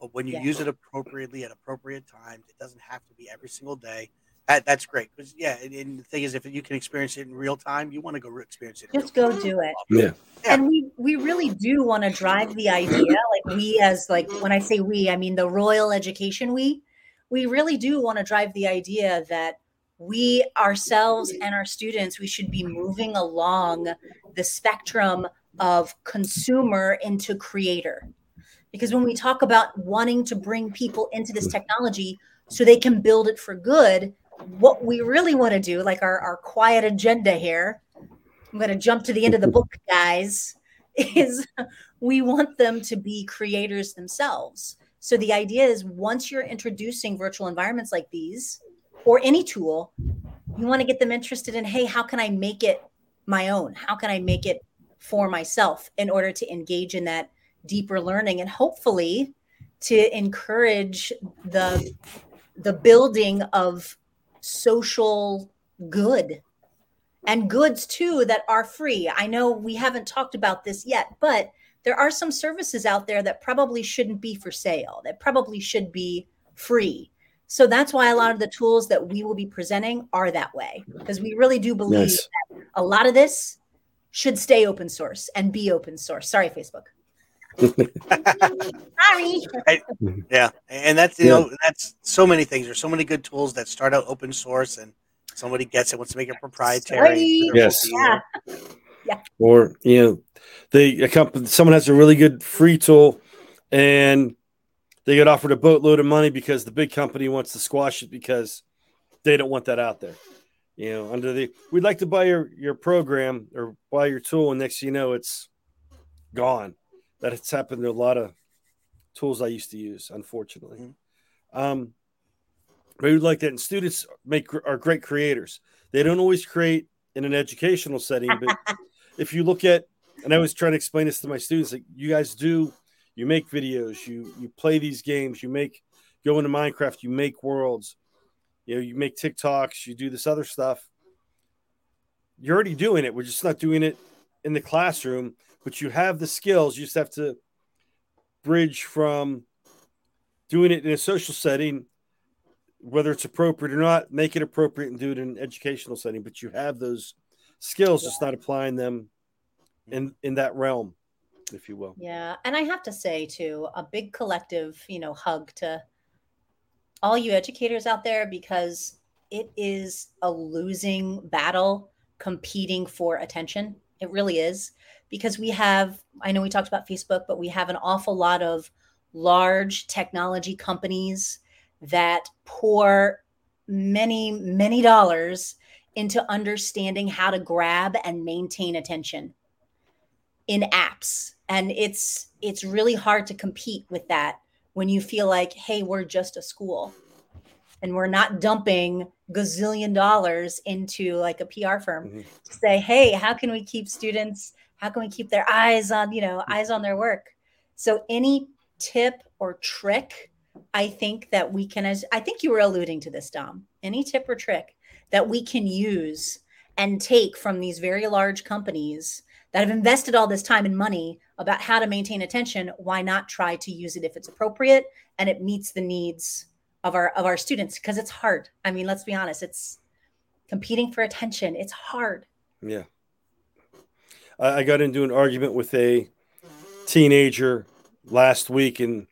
But when you Yeah. use it appropriately at appropriate times, it doesn't have to be every single day. That, that's great because yeah, and, and the thing is, if you can experience it in real time, you want to go re- experience it. Just go time. do it. Yeah. Yeah. And we we really do want to drive the idea, like we as like when I say we, I mean the Royal Education we, we really do want to drive the idea that we ourselves and our students, we should be moving along the spectrum of consumer into creator. Because when we talk about wanting to bring people into this technology so they can build it for good, what we really want to do, like our, our quiet agenda here, I'm going to jump to the end of the book, guys, is we want them to be creators themselves. So the idea is once you're introducing virtual environments like these or any tool, you want to get them interested in, hey, how can I make it my own? How can I make it for myself in order to engage in that deeper learning and hopefully to encourage the the building of social good and goods too that are free. I know we haven't talked about this yet, but there are some services out there that probably shouldn't be for sale, that probably should be free. So that's why a lot of the tools that we will be presenting are that way, because we really do believe Nice. a lot of this should stay open source and be open source. Sorry, Facebook. Sorry. yeah, and that's you Yeah. know that's so many things. There's so many good tools that start out open source, and somebody gets it wants to make it proprietary. Sorry. for their Yes. multi-year. Yeah. or you know they a company someone has a really good free tool and they get offered a boatload of money because the big company wants to squash it because they don't want that out there you know under the we'd like to buy your your program or buy your tool and next thing you know it's gone. That it's happened to a lot of tools i used to use unfortunately. Mhm. um but we'd like that and students make are great creators. They don't always create in an educational setting but if you look at and i was trying to explain this to my students like you guys do you make videos you you play these games you make go into minecraft you make worlds you know you make tiktoks you do this other stuff. You're already doing it. We're just not doing it in the classroom but you have the skills. You just have to bridge from doing it in a social setting whether it's appropriate or not make it appropriate and do it in an educational setting but you have those skills just not applying them in in that realm if you will. Yeah, and I have to say too, a big collective, you know, hug to all you educators out there because it is a losing battle competing for attention. It really is. Because we have I know we talked about Facebook, but we have an awful lot of large technology companies that pour many many dollars into understanding how to grab and maintain attention in apps. And it's it's really hard to compete with that when you feel like hey we're just a school and we're not dumping gazillion dollars into like a pr firm Mhm. to say hey how can we keep students how can we keep their eyes on you know eyes on their work so any tip or trick i think that we can as i think you were alluding to this dom any tip or trick that we can use and take from these very large companies that have invested all this time and money about how to maintain attention why not try to use it if it's appropriate and it meets the needs of our of our students? Because it's hard. I mean let's be honest it's competing for attention. It's hard. Yeah. I, I got into an argument with a teenager last week and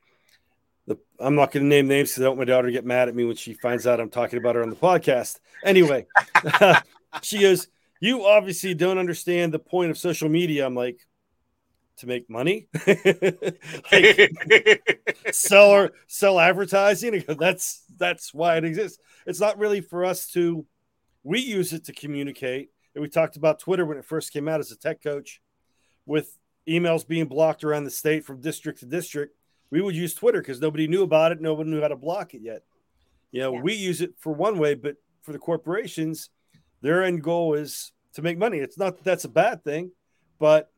the, i'm not going to name names because i don't want my daughter to get mad at me when she finds out i'm talking about her on the podcast. Anyway she goes you obviously don't understand the point of social media. I'm like to make money like, sell or sell advertising. That's that's why it exists. It's not really for us to. We use it to communicate. And we talked about Twitter when it first came out as a tech coach, with emails being blocked around the state from district to district. We would use Twitter because nobody knew about it. Nobody knew how to block it yet. You know, Yeah. we use it for one way, but for the corporations, their end goal is to make money. It's not that that's a bad thing, but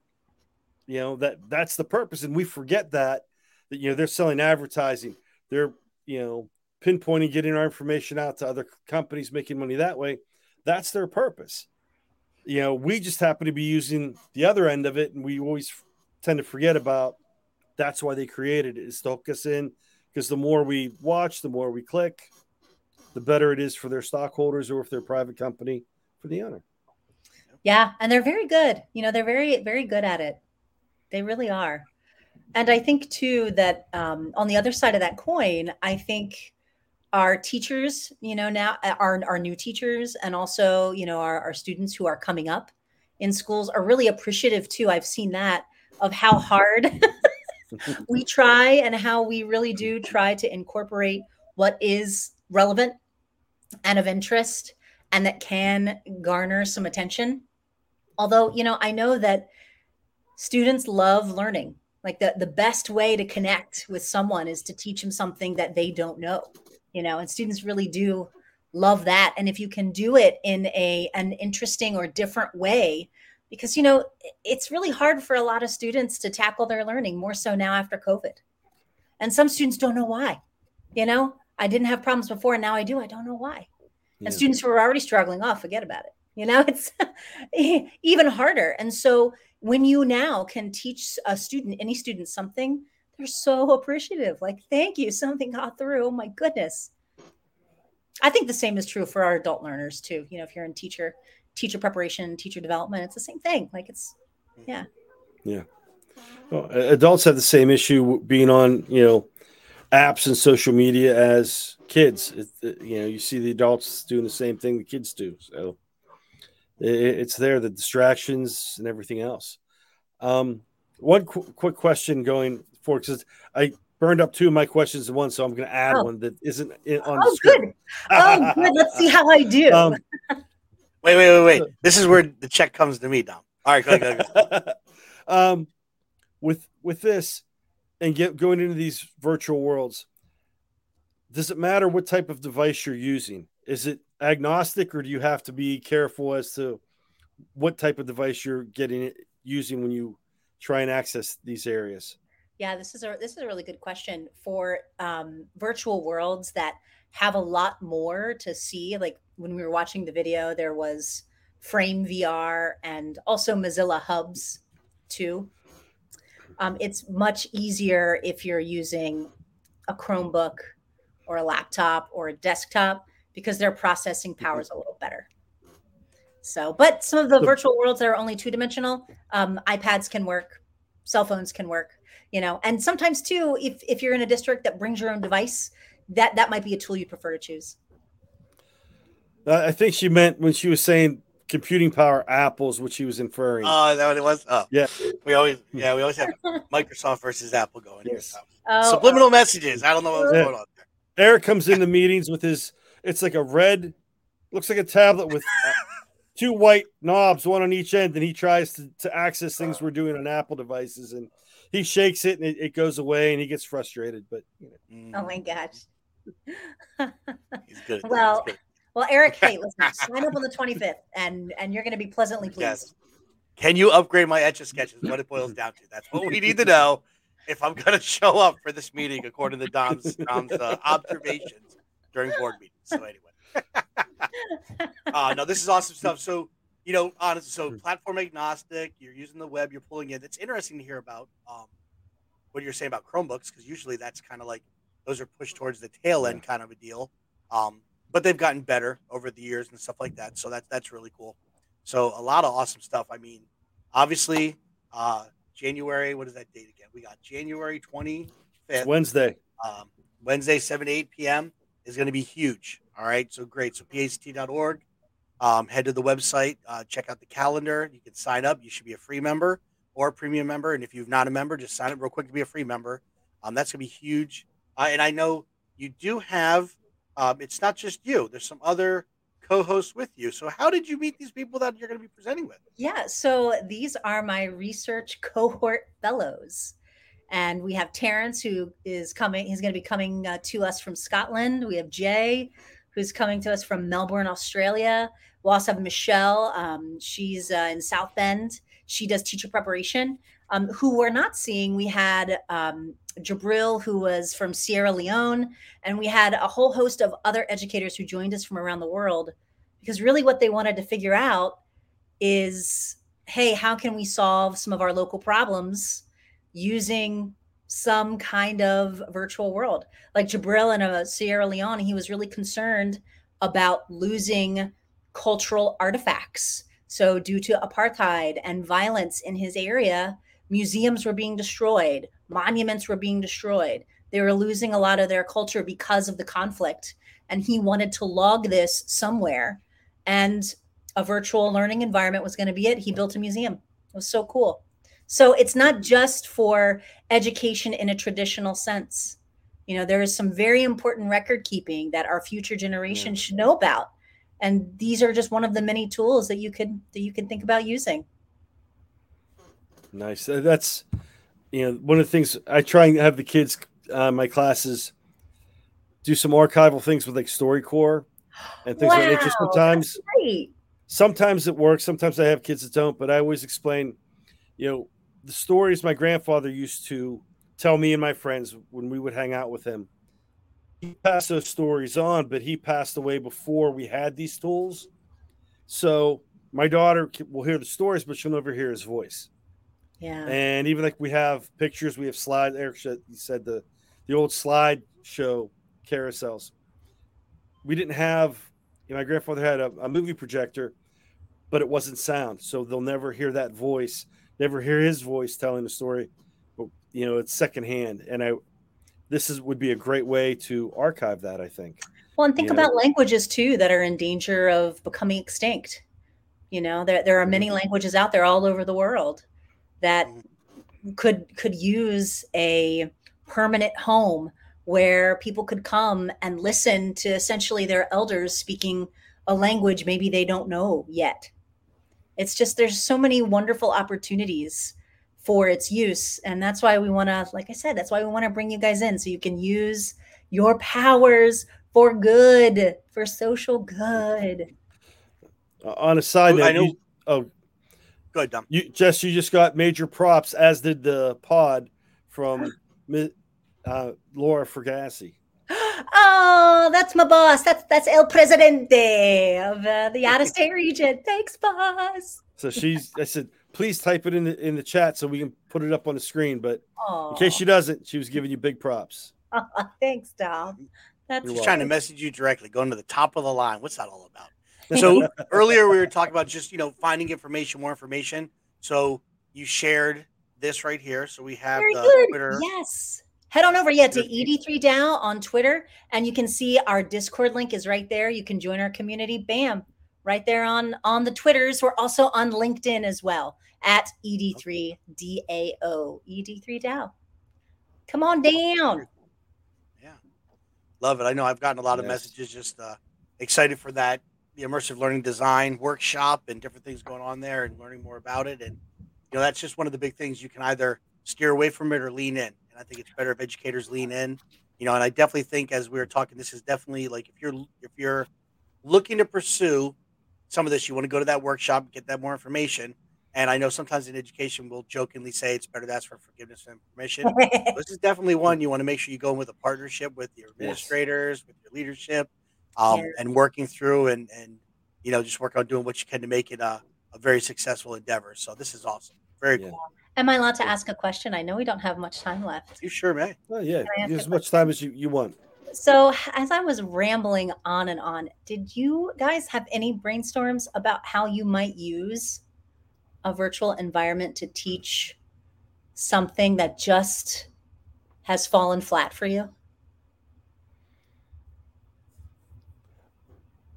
you know that that's the purpose, and we forget that that you know they're selling advertising. They're you know pinpointing getting our information out to other companies making money that way. That's their purpose. You know we just happen to be using the other end of it and we always tend to forget about that's why they created it. Is to hook us in because the more we watch the more we click the better it is for their stockholders or if they're private company for the owner. Yeah, and they're very good. You know, they're very, very good at it. They really are. And I think too that um, on the other side of that coin, I think our teachers, you know, now uh, our our new teachers, and also you know our, our students who are coming up in schools are really appreciative too. I've seen that of how hard we try and how we really do try to incorporate what is relevant and of interest and that can garner some attention. Although, you know, I know that students love learning. Like the, the best way to connect with someone is to teach them something that they don't know, you know, and students really do love that. And if you can do it in a an interesting or different way, because you know, it's really hard for a lot of students to tackle their learning more so now after COVID. And some students don't know why. You know, I didn't have problems before, and now I do. I don't know why Yeah. and students who are already struggling oh forget about it you know it's even harder and so when you now can teach a student any student something they're so appreciative like thank you something got through oh my goodness i think the same is true for our adult learners too you know if you're in teacher teacher preparation teacher development it's the same thing like it's mm-hmm. yeah. Yeah. Well, adults have the same issue being on, you know, apps and social media as kids. It, you know, you see the adults doing the same thing the kids do. So it, it's there, the distractions and everything else. Um, one qu- quick question going forward because I burned up two of my questions in one, so I'm going to add oh. one that isn't in, on. Oh, good. Oh, good. Let's see how I do. Um, wait, wait, wait, wait. This is where the check comes to me, Dom. All right, go, go, go. um, with with this and get going into these virtual worlds, does it matter what type of device you're using? Is it agnostic, or do you have to be careful as to what type of device you're getting it using when you try and access these areas? Yeah, this is a this is a really good question for um, virtual worlds that have a lot more to see. Like when we were watching the video, there was Frame VR and also Mozilla Hubs too. Um, it's much easier if you're using a Chromebook or a laptop or a desktop because their processing power is a little better. So, but some of the virtual worlds that are only two dimensional, um, iPads can work, cell phones can work, you know, and sometimes too, if if you're in a district that brings your own device, that that might be a tool you prefer to choose. I think she meant when she was saying computing power apples, which he was inferring. Oh, is that what it was? Oh, yeah. We always, yeah, we always have Microsoft versus Apple going yes. here. Oh, Subliminal oh. messages. I don't know what's yeah. going on there. Eric comes into meetings with his. It's like a red, looks like a tablet with uh, two white knobs, one on each end, and he tries to, to access things we're doing on Apple devices, and he shakes it and it, it goes away, and he gets frustrated. But you know. oh my gosh. He's good. Well. He's good. Well, Eric, hey, listen, sign up on the 25th and and you're going to be pleasantly pleased. Yes. Can you upgrade my etch a sketches? What it boils down to. That's what we need to know if I'm going to show up for this meeting according to Dom's, Dom's uh, observations during board meetings. So anyway, uh, no, this is awesome stuff. So you know, honestly, so platform agnostic. You're using the web. You're pulling in. It's interesting to hear about um, what you're saying about Chromebooks because usually that's kind of like those are pushed towards the tail end kind of a deal. Um, but they've gotten better over the years and stuff like that. So that's that's really cool. So a lot of awesome stuff. I mean, obviously, uh, January. What is that date again? We got January twenty fifth. Wednesday. Um, Wednesday, seven to eight p.m. is going to be huge. All right. So great. So paect.org. Um, head to the website. Uh, check out the calendar. You can sign up. You should be a free member or a premium member. And if you're not a member, just sign up real quick to be a free member. Um, that's going to be huge. Uh, and I know you do have um, it's not just you. There's some other co-hosts with you. So how did you meet these people that you're going to be presenting with? Yeah, so these are my research cohort fellows. And we have Terrence, who is coming. He's going to be coming uh, to us from Scotland. We have Jay, who's coming to us from Melbourne, Australia. We also have Michelle. Um, she's uh, in South Bend. She does teacher preparation. Um, who we're not seeing, we had um, Jabril, who was from Sierra Leone, and we had a whole host of other educators who joined us from around the world. Because really, what they wanted to figure out is hey, how can we solve some of our local problems using some kind of virtual world? Like Jabril in Sierra Leone, he was really concerned about losing cultural artifacts. So, due to apartheid and violence in his area, museums were being destroyed, monuments were being destroyed. They were losing a lot of their culture because of the conflict. And he wanted to log this somewhere. And a virtual learning environment was going to be it. He built a museum. It was so cool. So it's not just for education in a traditional sense. You know, there is some very important record keeping that our future generations should know about. And these are just one of the many tools that you could that you can think about using. Nice. That's you know one of the things I try and have the kids, uh, my classes, do some archival things with like StoryCorps and things wow, like that. Sometimes, sometimes it works. Sometimes I have kids that don't, but I always explain, you know, the stories my grandfather used to tell me and my friends when we would hang out with him. He passed those stories on, but he passed away before we had these tools. So my daughter will hear the stories, but she'll never hear his voice. Yeah. And even like we have pictures, we have slides. Eric said the the old slide show carousels. We didn't have. You know, my grandfather had a, a movie projector, but it wasn't sound, so they'll never hear that voice never hear his voice telling the story, but you know it's secondhand. And I, this is would be a great way to archive that. I think. Well, and think you about know? languages too that are in danger of becoming extinct. You know, there there are many mm-hmm. languages out there all over the world that mm-hmm. could could use a permanent home where people could come and listen to essentially their elders speaking a language maybe they don't know yet. It's just there's so many wonderful opportunities for its use and that's why we want to like I said that's why we want to bring you guys in so you can use your powers for good, for social good. On a side note, I know. You, oh, go ahead, Dom. You, Jess, you just got major props, as did the pod from uh, Laura Fergassi. Oh, that's my boss. That's that's El Presidente of uh, the out of state region. Thanks, boss. So she's. I said, please type it in the in the chat so we can put it up on the screen. But Aww. in case she doesn't, she was giving you big props. Oh, thanks, Dom. That's She's trying to message you directly, going to the top of the line. What's that all about? So earlier we were talking about just you know finding information, more information. So you shared this right here. So we have Very the good. Twitter. Yes. Head on over yeah to ED3DAO on Twitter, and you can see our Discord link is right there. You can join our community. Bam, right there on on the Twitters. We're also on LinkedIn as well at ED3DAO. ED3DAO. Come on down. Yeah, love it. I know I've gotten a lot of messages just uh, excited for that the immersive learning design workshop and different things going on there and learning more about it. And you know, that's just one of the big things you can either steer away from it or lean in. And I think it's better if educators lean in. You know, and I definitely think as we were talking, this is definitely like if you're if you're looking to pursue some of this, you want to go to that workshop, get that more information. And I know sometimes in education we'll jokingly say it's better to ask for forgiveness and permission. this is definitely one you want to make sure you go in with a partnership with your administrators, yes. with your leadership, um, yeah. and working through and and you know just work on doing what you can to make it a, a very successful endeavor. So this is awesome. Very yeah. cool. Am I allowed to ask a question? I know we don't have much time left. You sure may. Oh yeah, as much time as you, you want. So as I was rambling on and on, did you guys have any brainstorms about how you might use a virtual environment to teach something that just has fallen flat for you?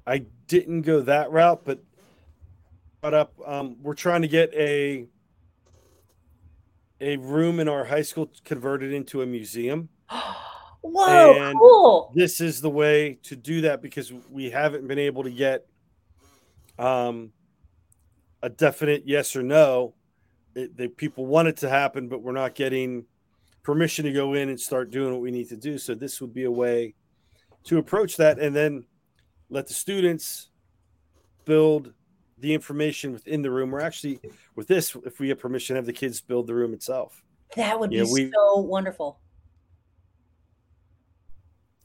I didn't go that route, but brought up um, we're trying to get a a room in our high school converted into a museum. Whoa, and cool. This is the way to do that because we haven't been able to get um a definite yes or no. It, they, people want it to happen, but we're not getting permission to go in and start doing what we need to do. So this would be a way to approach that, and then let the students build the information within the room. We're actually with this, if we have permission, have the kids build the room itself. That would be we, so wonderful.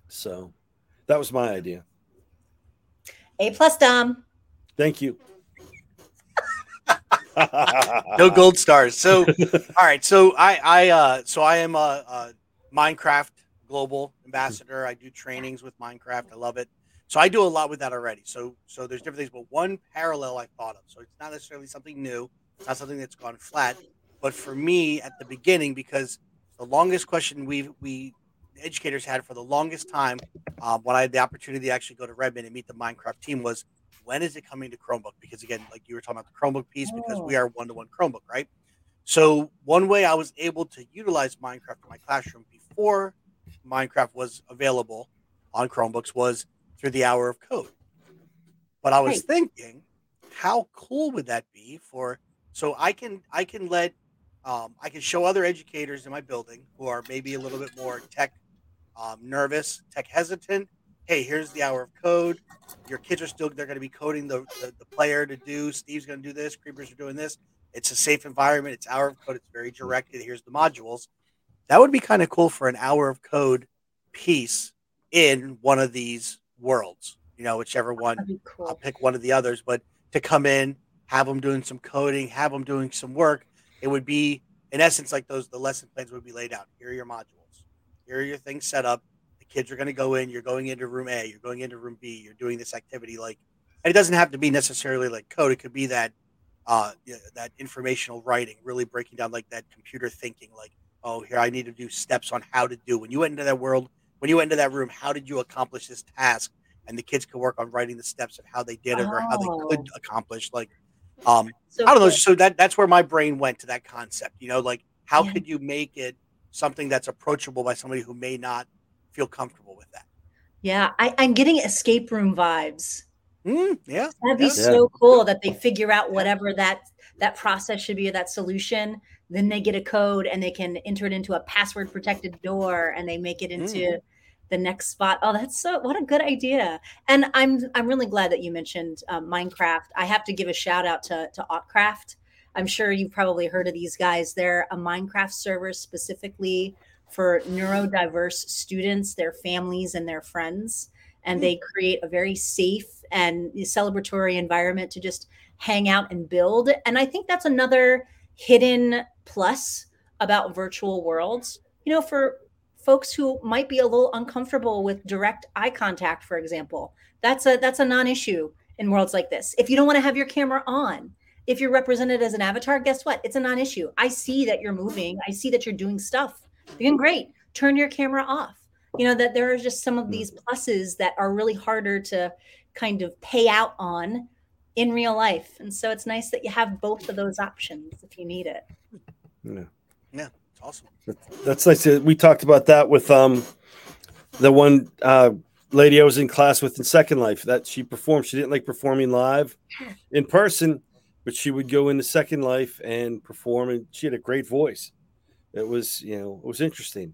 So that was my idea. A plus, Dom. Thank you. no gold stars. So, all right. So I, I, uh, so I am a, a, Minecraft global ambassador. I do trainings with Minecraft. I love it. So I do a lot with that already. So, so there's different things, but one parallel I thought of. So it's not necessarily something new. It's not something that's gone flat. But for me, at the beginning, because the longest question we we educators had for the longest time um, when I had the opportunity to actually go to Redmond and meet the Minecraft team was when is it coming to Chromebook? Because again, like you were talking about the Chromebook piece, because we oh. are one to one Chromebook, right? So one way I was able to utilize Minecraft in my classroom before Minecraft was available on Chromebooks was through the hour of code. But I was right. thinking, how cool would that be for so I can I can let um, I can show other educators in my building who are maybe a little bit more tech um, nervous, tech hesitant, hey, here's the hour of code. Your kids are still they're going to be coding the, the, the player to do. Steve's going to do this. Creepers are doing this. It's a safe environment. It's hour of code. It's very directed. Here's the modules. That would be kind of cool for an hour of code piece in one of these worlds. You know, whichever one. Cool. I'll pick one of the others, but to come in, have them doing some coding, have them doing some work. It would be, in essence, like those. The lesson plans would be laid out. Here are your modules. Here are your things set up The kids are going to go in. You're going into room A. You're going into room B. You're doing this activity like, and it doesn't have to be necessarily like code. It could be that uh, yeah, that informational writing, really breaking down like that computer thinking, like, oh, here I need to do steps on how to do. When you went into that world, when you went into that room, how did you accomplish this task? And the kids could work on writing the steps of how they did it or how they could Oh. accomplish. Like, um, So I don't know. cool. So that that's where my brain went to that concept. You know, like how Yeah. could you make it something that's approachable by somebody who may not feel comfortable with that? Yeah, I, I'm getting escape room vibes. Mm, yeah, That'd be Yeah. so cool that they figure out whatever that that process should be or that solution. Then they get a code and they can enter it into a password protected door and they make it into Mm. the next spot. Oh, that's so what a good idea. And I'm I'm really glad that you mentioned um, Minecraft. I have to give a shout out to to Autcraft. I'm sure you've probably heard of these guys. They're a Minecraft server specifically for neurodiverse students, their families, and their friends. And they create a very safe and celebratory environment to just hang out and build. And I think that's another hidden plus about virtual worlds. You know, for folks who might be a little uncomfortable with direct eye contact, for example, that's a that's a non-issue in worlds like this. If you don't want to have your camera on, if you're represented as an avatar, guess what? It's a non-issue. I see that you're moving. I see that you're doing stuff. Doing great. Turn your camera off. You know that there are just some of hmm. these pluses that are really harder to kind of pay out on in real life. And so it's nice that you have both of those options if you need it. Yeah. Yeah. It's awesome. That's nice. We talked about that with um the one uh lady I was in class with in Second Life that she performed. She didn't like performing live in person, but she would go into Second Life and perform, and she had a great voice. It was, you know, it was interesting.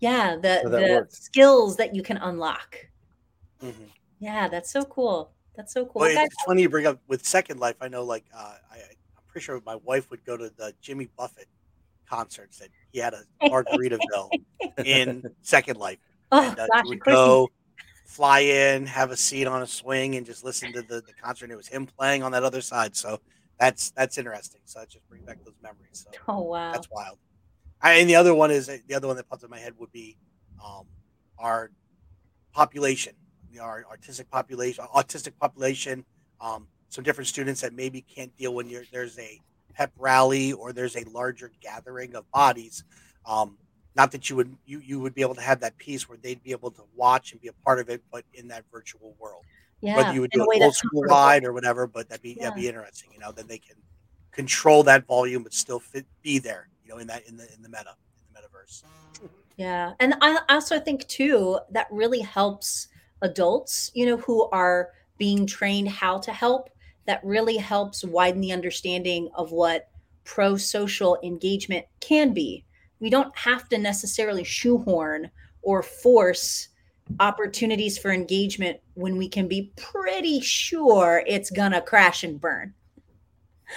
Yeah, the the worked. skills that you can unlock. Mhm. Yeah, that's so cool. That's so cool. Well, it's it's funny you bring up with Second Life. I know, like, uh, I, I'm pretty sure my wife would go to the Jimmy Buffett concerts that he had a Margaritaville in Second Life. oh and uh, gosh, would go fly in, have a seat on a swing, and just listen to the, the concert. And it was him playing on that other side. So that's that's interesting. So that just brings back those memories. So oh wow. that's wild. I, and the other one is the other one that pops in my head would be um, our population, our artistic population, autistic population. Um, some different students that maybe can't deal when you're there's a pep rally or there's a larger gathering of bodies. Um, not that you would you you would be able to have that piece where they'd be able to watch and be a part of it, but in that virtual world yeah. whether you would do a old school or whatever, but that'd be that'd be interesting, you know, then they can control that volume but still fit be there, you know, in that in the in the meta, in the metaverse. Yeah. And I also think too that really helps adults, you know, who are being trained how to help. That really helps widen the understanding of what pro social engagement can be. We don't have to necessarily shoehorn or force opportunities for engagement when we can be pretty sure it's going to crash and burn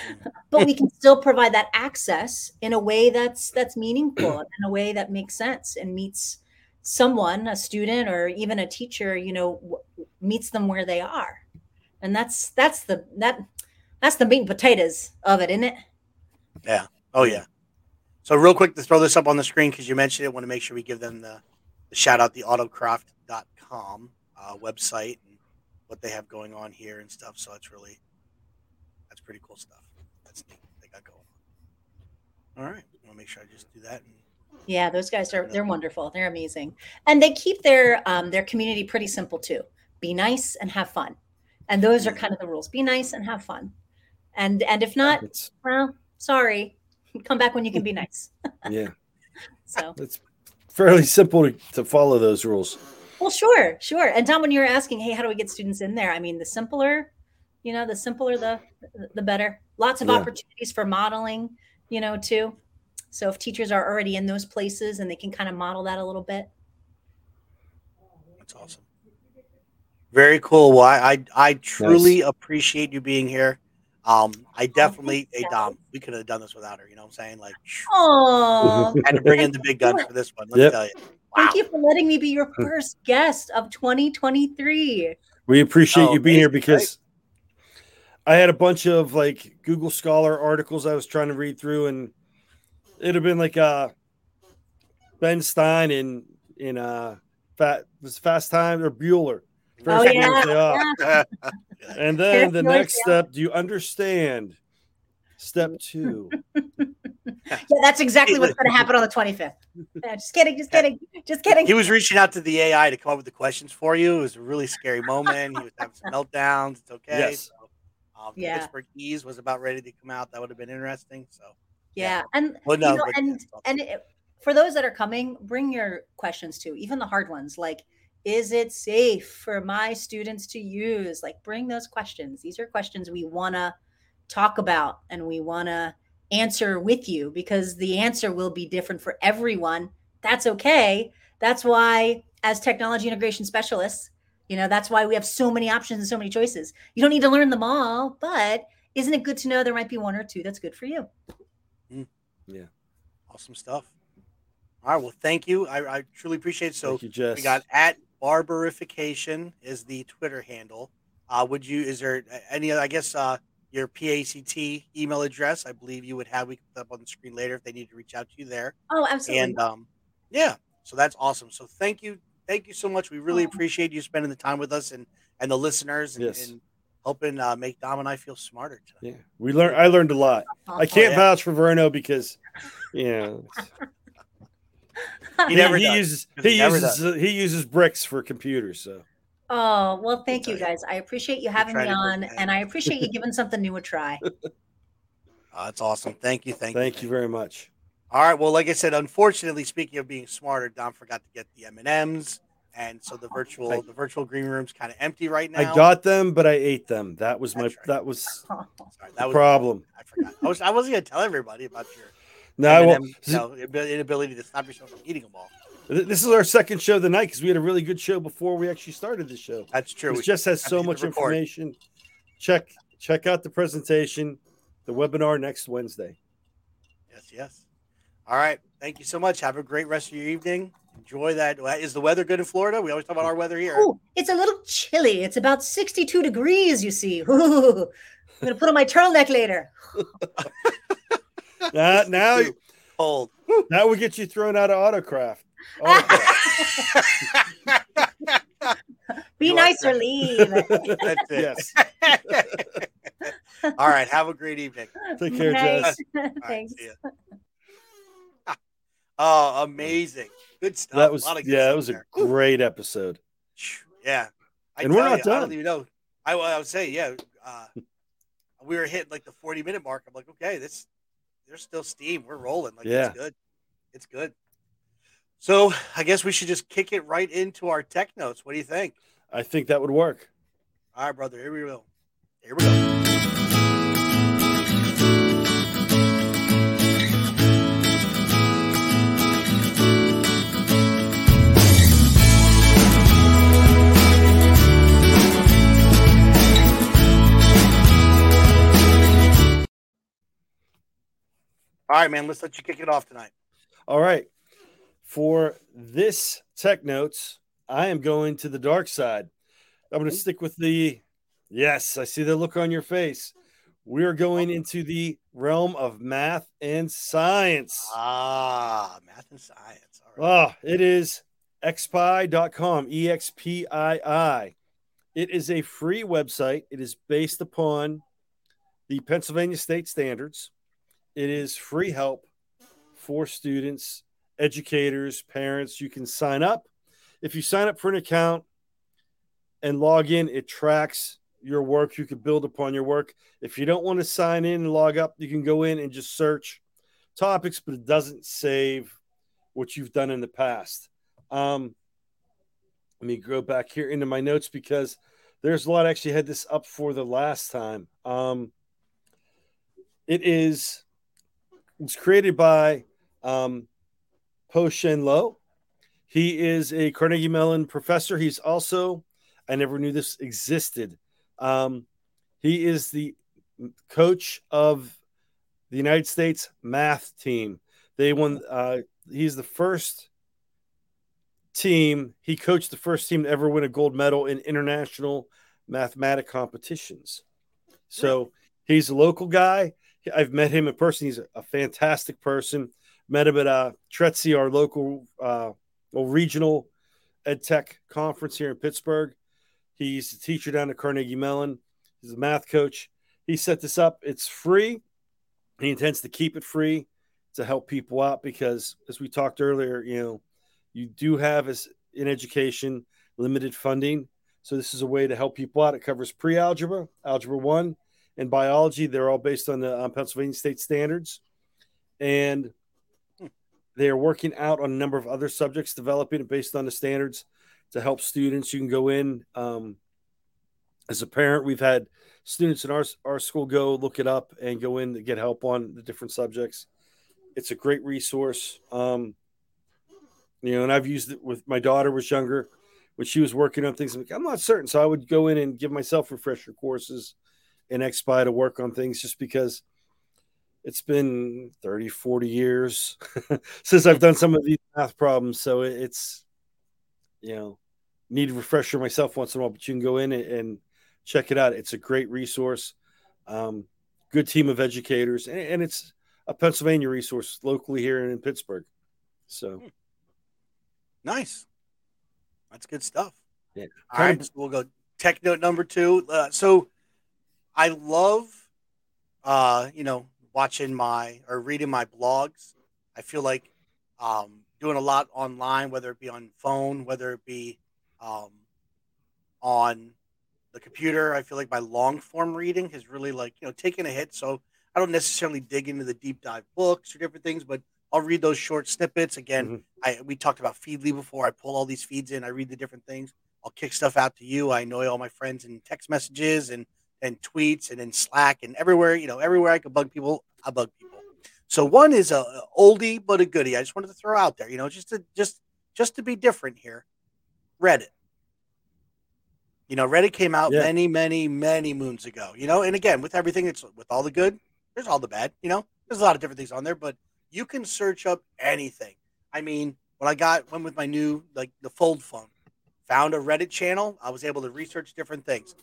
but we can still provide that access in a way that's that's meaningful in a way that makes sense and meets someone a student or even a teacher you know w- meets them where they are and that's that's the that that's the meat and potatoes of it isn't it Yeah. Oh yeah. So real quick to throw this up on the screen because you mentioned it, want to make sure we give them the, the shout out the autcraft.com uh, website and what they have going on here and stuff. So that's really that's pretty cool stuff. That's neat. They got going. All right. I want to make sure I just do that. And, yeah those guys are they're wonderful they're amazing and they keep their um their community pretty simple too be nice and have fun and those are kind of the rules be nice and have fun and and if not It's well sorry come back when you can be nice yeah, so it's fairly simple to, to follow those rules. Well, sure, sure. And Tom, when you were asking, hey, how do we get students in there? I mean, the simpler, you know, the simpler the the better. Lots of Yeah. opportunities for modeling, you know, too. So if teachers are already in those places and they can kind of model that a little bit. That's awesome. Very cool. Well, I I, I truly appreciate you being here. Um, I definitely, hey you, Dom, we could have done this without her. You know what I'm saying? Like, Oh, had to bring in the big guns for this one. Let Yep. me tell you. thank you for letting me be your first guest of 2023. We appreciate Oh, you being here amazing, because I had a bunch of like Google Scholar articles I was trying to read through, and it'd have been like uh Ben Stein in in uh Fat was Fast Time or Bueller. Oh First yeah, yeah. And then the next step, do you understand Step two. yeah, that's exactly what's going to happen on the 25th. Yeah, just kidding, just kidding, just kidding. He was reaching out to the AI to come up with the questions for you. It was a really scary moment. He was having some meltdowns. It's okay. Yes. So, um, the Yeah. Pittsburgh Ease was about ready to come out. That would have been interesting. So, Yeah, and well, you no, know, but- and and it, for those that are coming, bring your questions too, even the hard ones. Like, is it safe for my students to use? Like, bring those questions. These are questions we want to talk about and we want to answer with you because the answer will be different for everyone. That's okay. That's why, as technology integration specialists, you know, that's why we have so many options and so many choices. You don't need to learn them all, but isn't it good to know there might be one or two that's good for you? Mm, yeah. Awesome stuff. All right. Well, thank you. I, I truly appreciate it. So, Thank you, Jess. we got at barbarification is the Twitter handle. Uh, would you, is there any, I guess, uh, your PAECT email address? I believe you would have, we can put up on the screen later if they need to reach out to you there. Oh, absolutely. And um, yeah, so that's awesome. So thank you, thank you so much. We really Oh. appreciate you spending the time with us and and the listeners and, Yes. and helping uh, make Dom and I feel smarter tonight. yeah, we learned. I learned a lot. Oh, I can't yeah. vouch for Verno because, yeah, He he, never he does. uses He he never uses he uses bricks for computers. So Oh, well, thank you guys. I appreciate you having me on, and I appreciate you giving something new a try. Uh, that's awesome. Thank you, thank, thank you very much. All right. Well, like I said, unfortunately, speaking of being smarter, Dom forgot to get the M and M's, and so the virtual I- the virtual green room's kind of empty right now. I got them, but I ate them. That was my right. that was Sorry, the that was problem. I forgot. I was I wasn't gonna tell everybody about your No, I you know, inability to stop yourself from eating them all. This is our second show of the night because we had a really good show before we actually started the show. That's true. It just has so much information. Check check out the presentation, the webinar next Wednesday. Yes, yes. All right. Thank you so much. Have a great rest of your evening. Enjoy that. Is the weather good in Florida? We always talk about our weather here. Oh, it's a little chilly. It's about 62 degrees, you see. Ooh, I'm going to put on my turtleneck later. Uh, now Too cold. that would get you thrown out of autcraft. Autcraft. Be You nice or leave. That's it. yes. All right. Have a great evening. Take care, Nice. Jess. All right, Thanks. see. Oh, amazing. Good stuff. That was A lot of good yeah, that stuff was a great episode. Yeah. I And we're not you, I done. don't even know. I, I would say, yeah. Uh, we were hitting like the 40 minute mark. I'm like, okay, this there's still steam. We're rolling. Like Yeah. it's good. It's good. So I guess we should just kick it right into our tech notes. What do you think? I think that would work. All right, brother. Here we go. Here we go. All right, man. Let's let you kick it off tonight. All right. For this tech notes, I am going to the dark side. I'm going to stick with the yes, I see the look on your face. We are going into the realm of math and science. Ah, math and science. All right. Ah, it is expii.com, E X P I I. It is a free website. It is based upon the Pennsylvania state standards. It is free help for students, educators, parents. You can sign up. If you sign up for an account and log in, it tracks your work. You can build upon your work. If you don't want to sign in and log up, you can go in and just search topics, but it doesn't save what you've done in the past. Um, let me go back here into my notes because there's a lot. I actually had this up for the last time. Um, it is it's created by um, Po Shen Lo. He is a Carnegie Mellon professor. He's also I never knew this existed. Um, he is the coach of the United States math team. They won. Uh, he's the first team. He coached the first team to ever win a gold medal in international mathematic competitions. So he's a local guy. I've met him in person. He's a fantastic person. Met him at uh, TRETC, our local, uh, well, regional ed tech conference here in Pittsburgh. He's a teacher down at Carnegie Mellon. He's a math coach. He set this up. It's free. He intends to keep it free to help people out because, as we talked earlier, you know, you do have as in education limited funding. So this is a way to help people out. It covers pre-algebra, algebra one, and biology. They're all based on the um, Pennsylvania state standards, and they are working out on a number of other subjects, developing it based on the standards to help students. You can go in um, as a parent. We've had students in our our school go look it up and go in to get help on the different subjects. It's a great resource. Um, you know, and I've used it with my daughter was younger when she was working on things. I'm, like, I'm not certain, so I would go in and give myself refresher courses in Expii to work on things just because it's been 30, 40 years since I've done some of these math problems. So it's, you know, need a refresher myself once in a while, but you can go in and, check it out. It's a great resource. Um, good team of educators, and, and, it's a Pennsylvania resource locally here in Pittsburgh. So hmm. nice. That's good stuff. Yeah. All right, we'll go tech note number two. Uh, so I love, uh, you know, watching my or reading my blogs. I feel like um, doing a lot online, whether it be on phone, whether it be um, on the computer. I feel like my long form reading has really like you know taken a hit. So I don't necessarily dig into the deep dive books or different things, but I'll read those short snippets. Again, mm-hmm. I we talked about Feedly before. I pull all these feeds in. I read the different things. I'll kick stuff out to you. I annoy all my friends in text messages and and tweets and in Slack and everywhere. You know, everywhere I can bug people, I bug people. So one is a, a oldie but a goodie. I just wanted to throw out there. You know, just to just just to be different here. Reddit. You know, Reddit came out yeah. many, many, many moons ago. You know, and again, with everything, it's with all the good, there's all the bad. You know, there's a lot of different things on there, but you can search up anything. I mean, when I got went with my new like the fold phone, found a Reddit channel, I was able to research different things.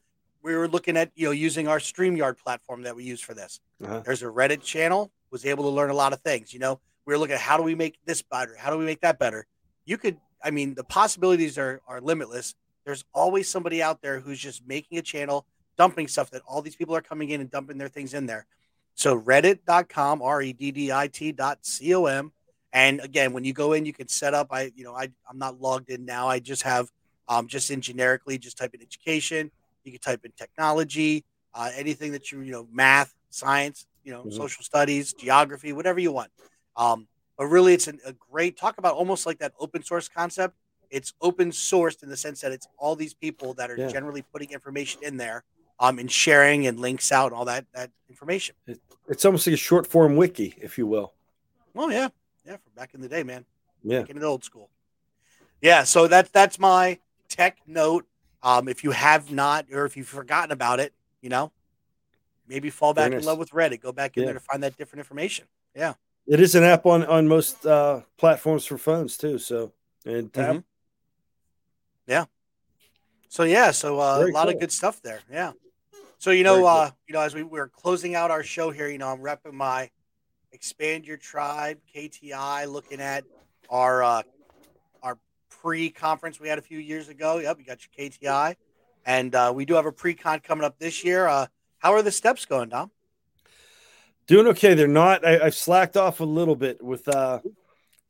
We were looking at you know using our StreamYard platform that we use for this. Uh-huh. There's a Reddit channel, was able to learn a lot of things. You know, we were looking at how do we make this better, how do we make that better. You could, I mean, the possibilities are are limitless. There's always somebody out there who's just making a channel, dumping stuff that all these people are coming in and dumping their things in there. So reddit.com, R E D D I T dot C O M. And again, when you go in, you can set up. I, you know, I, I'm not logged in now. I just have, um, just in generically, just type in education. You can type in technology, uh, anything that you, you know, math, science, you know, mm-hmm. social studies, geography, whatever you want. Um, but really, it's an, a great talk about almost like that open source concept. It's open sourced in the sense that it's all these people that are yeah. generally putting information in there um, and sharing and links out and all that that information. It, it's almost like a short form wiki, if you will. Oh yeah, yeah, from back in the day, man. Yeah, back in the old school. Yeah, so that's that's my tech note. Um, if you have not, or if you've forgotten about it, you know, maybe fall back in love with Reddit. Go back in yeah. there to find that different information. Yeah, it is an app on on most uh, platforms for phones too. So and tab. Mm-hmm. Yeah. So yeah, so uh, a lot cool. of good stuff there. Yeah. So you know, uh, you know, as we we're closing out our show here, you know, I'm repping my expand your tribe KTI, looking at our uh, our pre-conference we had a few years ago. Yep, you got your KTI, and uh, we do have a pre-con coming up this year. Uh, how are the steps going, Dom? Doing okay. They're not. I, have slacked off a little bit with uh,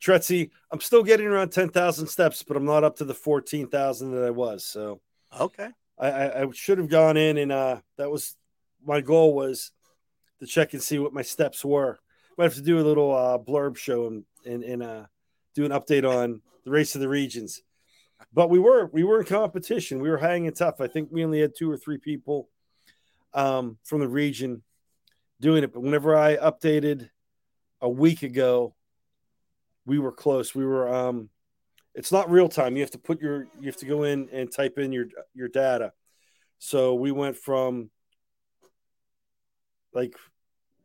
TRETC. I'm still getting around ten thousand steps, but I'm not up to the fourteen thousand that I was. So okay. I, I should have gone in and uh, that was my goal was to check and see what my steps were. Might have to do a little uh, blurb show and and, and uh, do an update on the race of the regions. But we were we were in competition. We were hanging tough. I think we only had two or three people um, from the region doing it. But whenever I updated a week ago, we were close. We were um, it's not real time. You have to put your you have to go in and type in your your data. So we went from like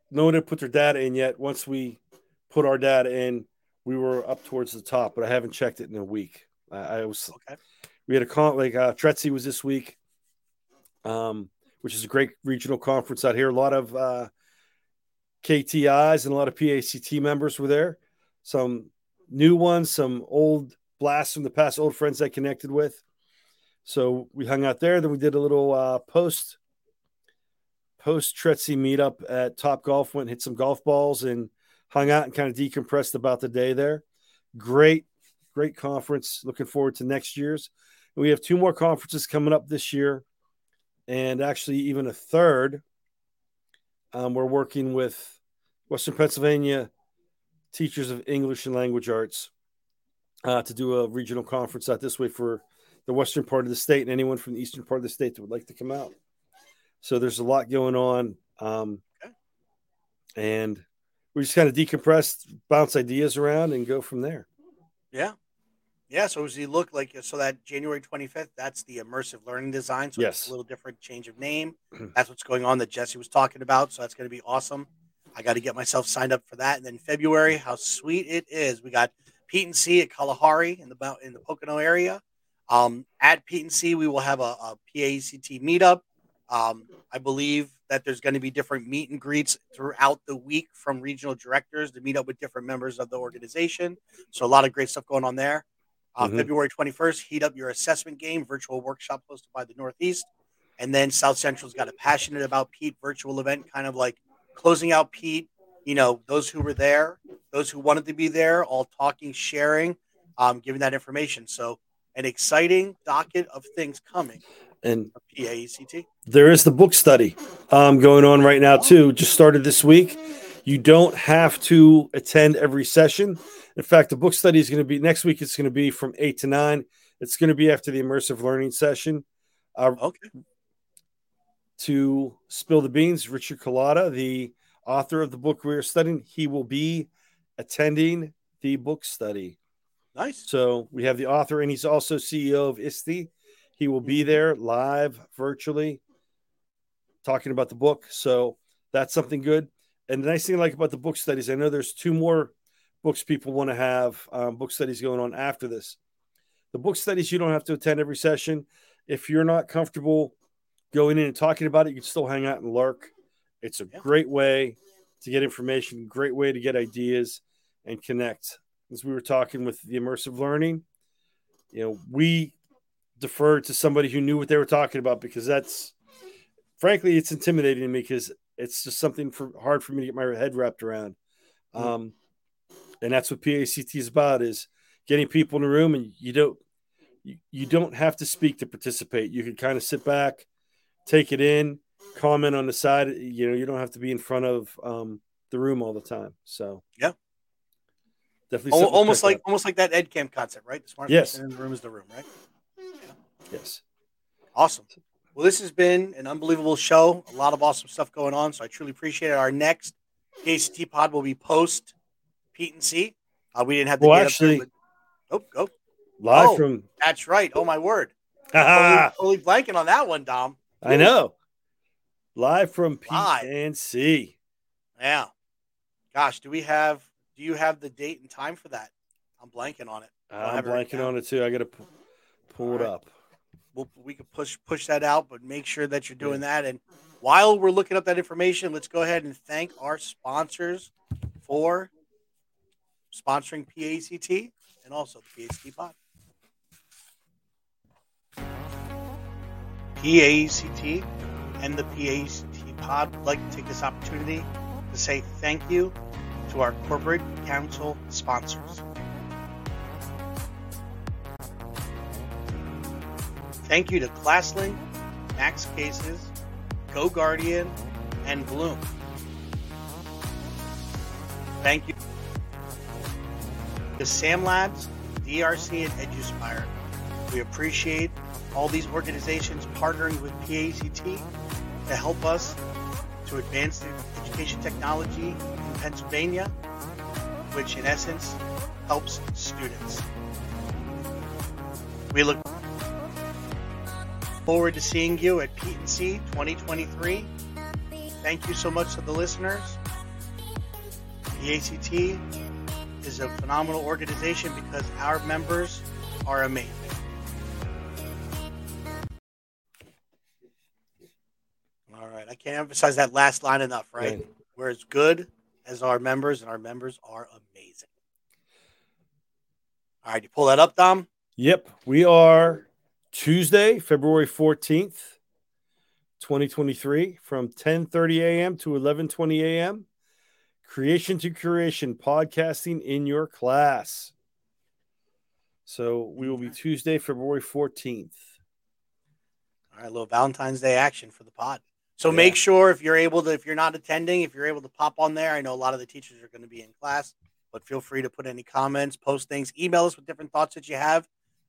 no one had put their data in yet. Once we put our data in, we were up towards the top, but I haven't checked it in a week. I, I was okay. We had a con like uh, TRETC was this week, um, which is a great regional conference out here. A lot of uh, KTIs and a lot of PAECT members were there. Some new ones, some old blasts from the past, old friends I connected with. So we hung out there. Then we did a little uh, post post TRETC meetup at Top Golf. Went and hit some golf balls and hung out and kind of decompressed about the day there. Great, great conference. Looking forward to next year's. We have two more conferences coming up this year, and actually even a third. Um, we're working with Western Pennsylvania teachers of English and language arts uh, to do a regional conference out this way for the western part of the state and anyone from the eastern part of the state that would like to come out. So there's a lot going on. Um. And we just kind of decompress, bounce ideas around, and go from there. Yeah. Yeah. So as you look like, so that January 25th, that's the immersive learning design. So yes. it's a little different change of name. that's what's going on that Jesse was talking about. So that's going to be awesome. I got to get myself signed up for that. And then February, how sweet it is. We got PETE&C at Kalahari in the in the Pocono area. Um, at PETE&C, we will have a, a PAECT meetup. Um, I believe that there's going to be different meet and greets throughout the week from regional directors to meet up with different members of the organization. So a lot of great stuff going on there. Uh, mm-hmm. February 21st, heat up your assessment game virtual workshop hosted by the Northeast. And then South Central's got a passionate about Pete virtual event, kind of like closing out Pete. You know, those who were there, those who wanted to be there, all talking, sharing, um, giving that information. So an exciting docket of things coming. And PAECT. There is the book study um, going on right now too. Just started this week. You don't have to attend every session. In fact, the book study is going to be next week. It's going to be from eight to nine. It's going to be after the immersive learning session. Uh, okay. To spill the beans, Richard Culatta, the author of the book we are studying, he will be attending the book study. Nice. So we have the author, and he's also CEO of ISTE. He will be mm-hmm. there live, virtually, talking about the book. So that's something good. And the nice thing I like about the book studies, I know there's two more books people want to have um, book studies going on after this. The book studies, you don't have to attend every session. If you're not comfortable going in and talking about it, you can still hang out and lurk. It's a yeah. great way to get information, great way to get ideas and connect as we were talking with the immersive learning, you know, we deferred to somebody who knew what they were talking about because that's frankly it's intimidating to me because it's just something for hard for me to get my head wrapped around. Mm-hmm. Um, and that's what PAECT is about is getting people in the room and you don't you, you don't have to speak to participate. You can kind of sit back, take it in, comment on the side. You know, you don't have to be in front of um, the room all the time. So yeah, Definitely almost like up. almost like that Ed Camp concept, right? The smartest yes. person in the room is the room, right? Yes. Awesome. Well, this has been an unbelievable show. A lot of awesome stuff going on. So I truly appreciate it. Our next ACT pod will be post PETE&C. Uh, we didn't have the well, actually. There, but... Oh, go live oh, from. That's right. Oh my word. totally, totally blanking on that one, Dom. I know. Live from Pete live. and C. Yeah. Gosh, do we have do you have the date and time for that? I'm blanking on it. I'm blanking on it too. I got to pull All it right. up. We'll, we could push push that out, but make sure that you're doing that. And while we're looking up that information, let's go ahead and thank our sponsors for sponsoring PAECT and also the PAECT pod. PAECT and the PAECT pod would like to take this opportunity to say thank you to our corporate council sponsors. Thank you to ClassLink, Max Cases, Go Guardian, and Bloom. Thank you to Sam Labs, DRC, and EduSpire. We appreciate all these organizations partnering with PAECT to help us to advance the education technology in Pennsylvania, which in essence helps students. We look forward to seeing you at PETE&C 2023. Thank you so much to the listeners. The ACT is a phenomenal organization because our members are amazing. All right, I can't emphasize that last line enough, right? we're as good, as our members, and our members are amazing. All right, you pull that up, Dom? Yep. We are Tuesday, February 14th, 2023 from 10:30 a.m. to 11:20 a.m. Creation to Curation podcasting in your class. So we will be Tuesday, February 14th. All right, a little Valentine's Day action for the pod. So Yeah. make sure if you're able to, if you're not attending, if you're able to pop on there. I know a lot of the teachers are going to be in class, but feel free to put any comments, post things, email us with different thoughts that you have.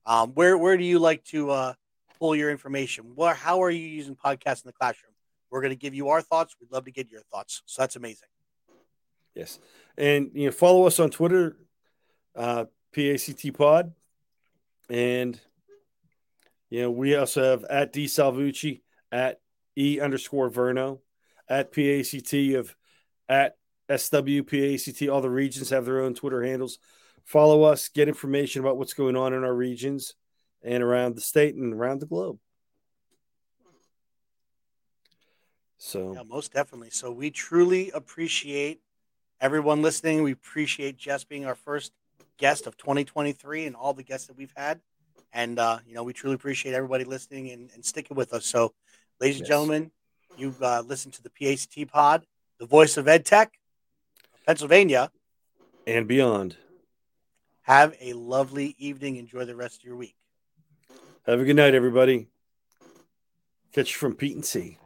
Um, where where do you like to uh, pull your information? Where how are you using podcasts in the classroom? We're going to give you our thoughts. We'd love to get your thoughts. So that's amazing. Yes. And you know, follow us on Twitter, uh, PAECT Pod. And you know, we also have at D Salvucci, at E underscore Verno, at PAECT of at SWPACT. All the regions have their own Twitter handles. Follow us, get information about what's going on in our regions and around the state and around the globe. So Yeah, most definitely. So we truly appreciate everyone listening. We appreciate Jess being our first guest of 2023 and all the guests that we've had. And, uh, you know, we truly appreciate everybody listening and, and sticking with us. So, ladies and gentlemen, you've uh, listened to the PAECT pod, the voice of EdTech, Pennsylvania. and beyond. Have a lovely evening. Enjoy the rest of your week. Have a good night, everybody. Catch you from PETE&C.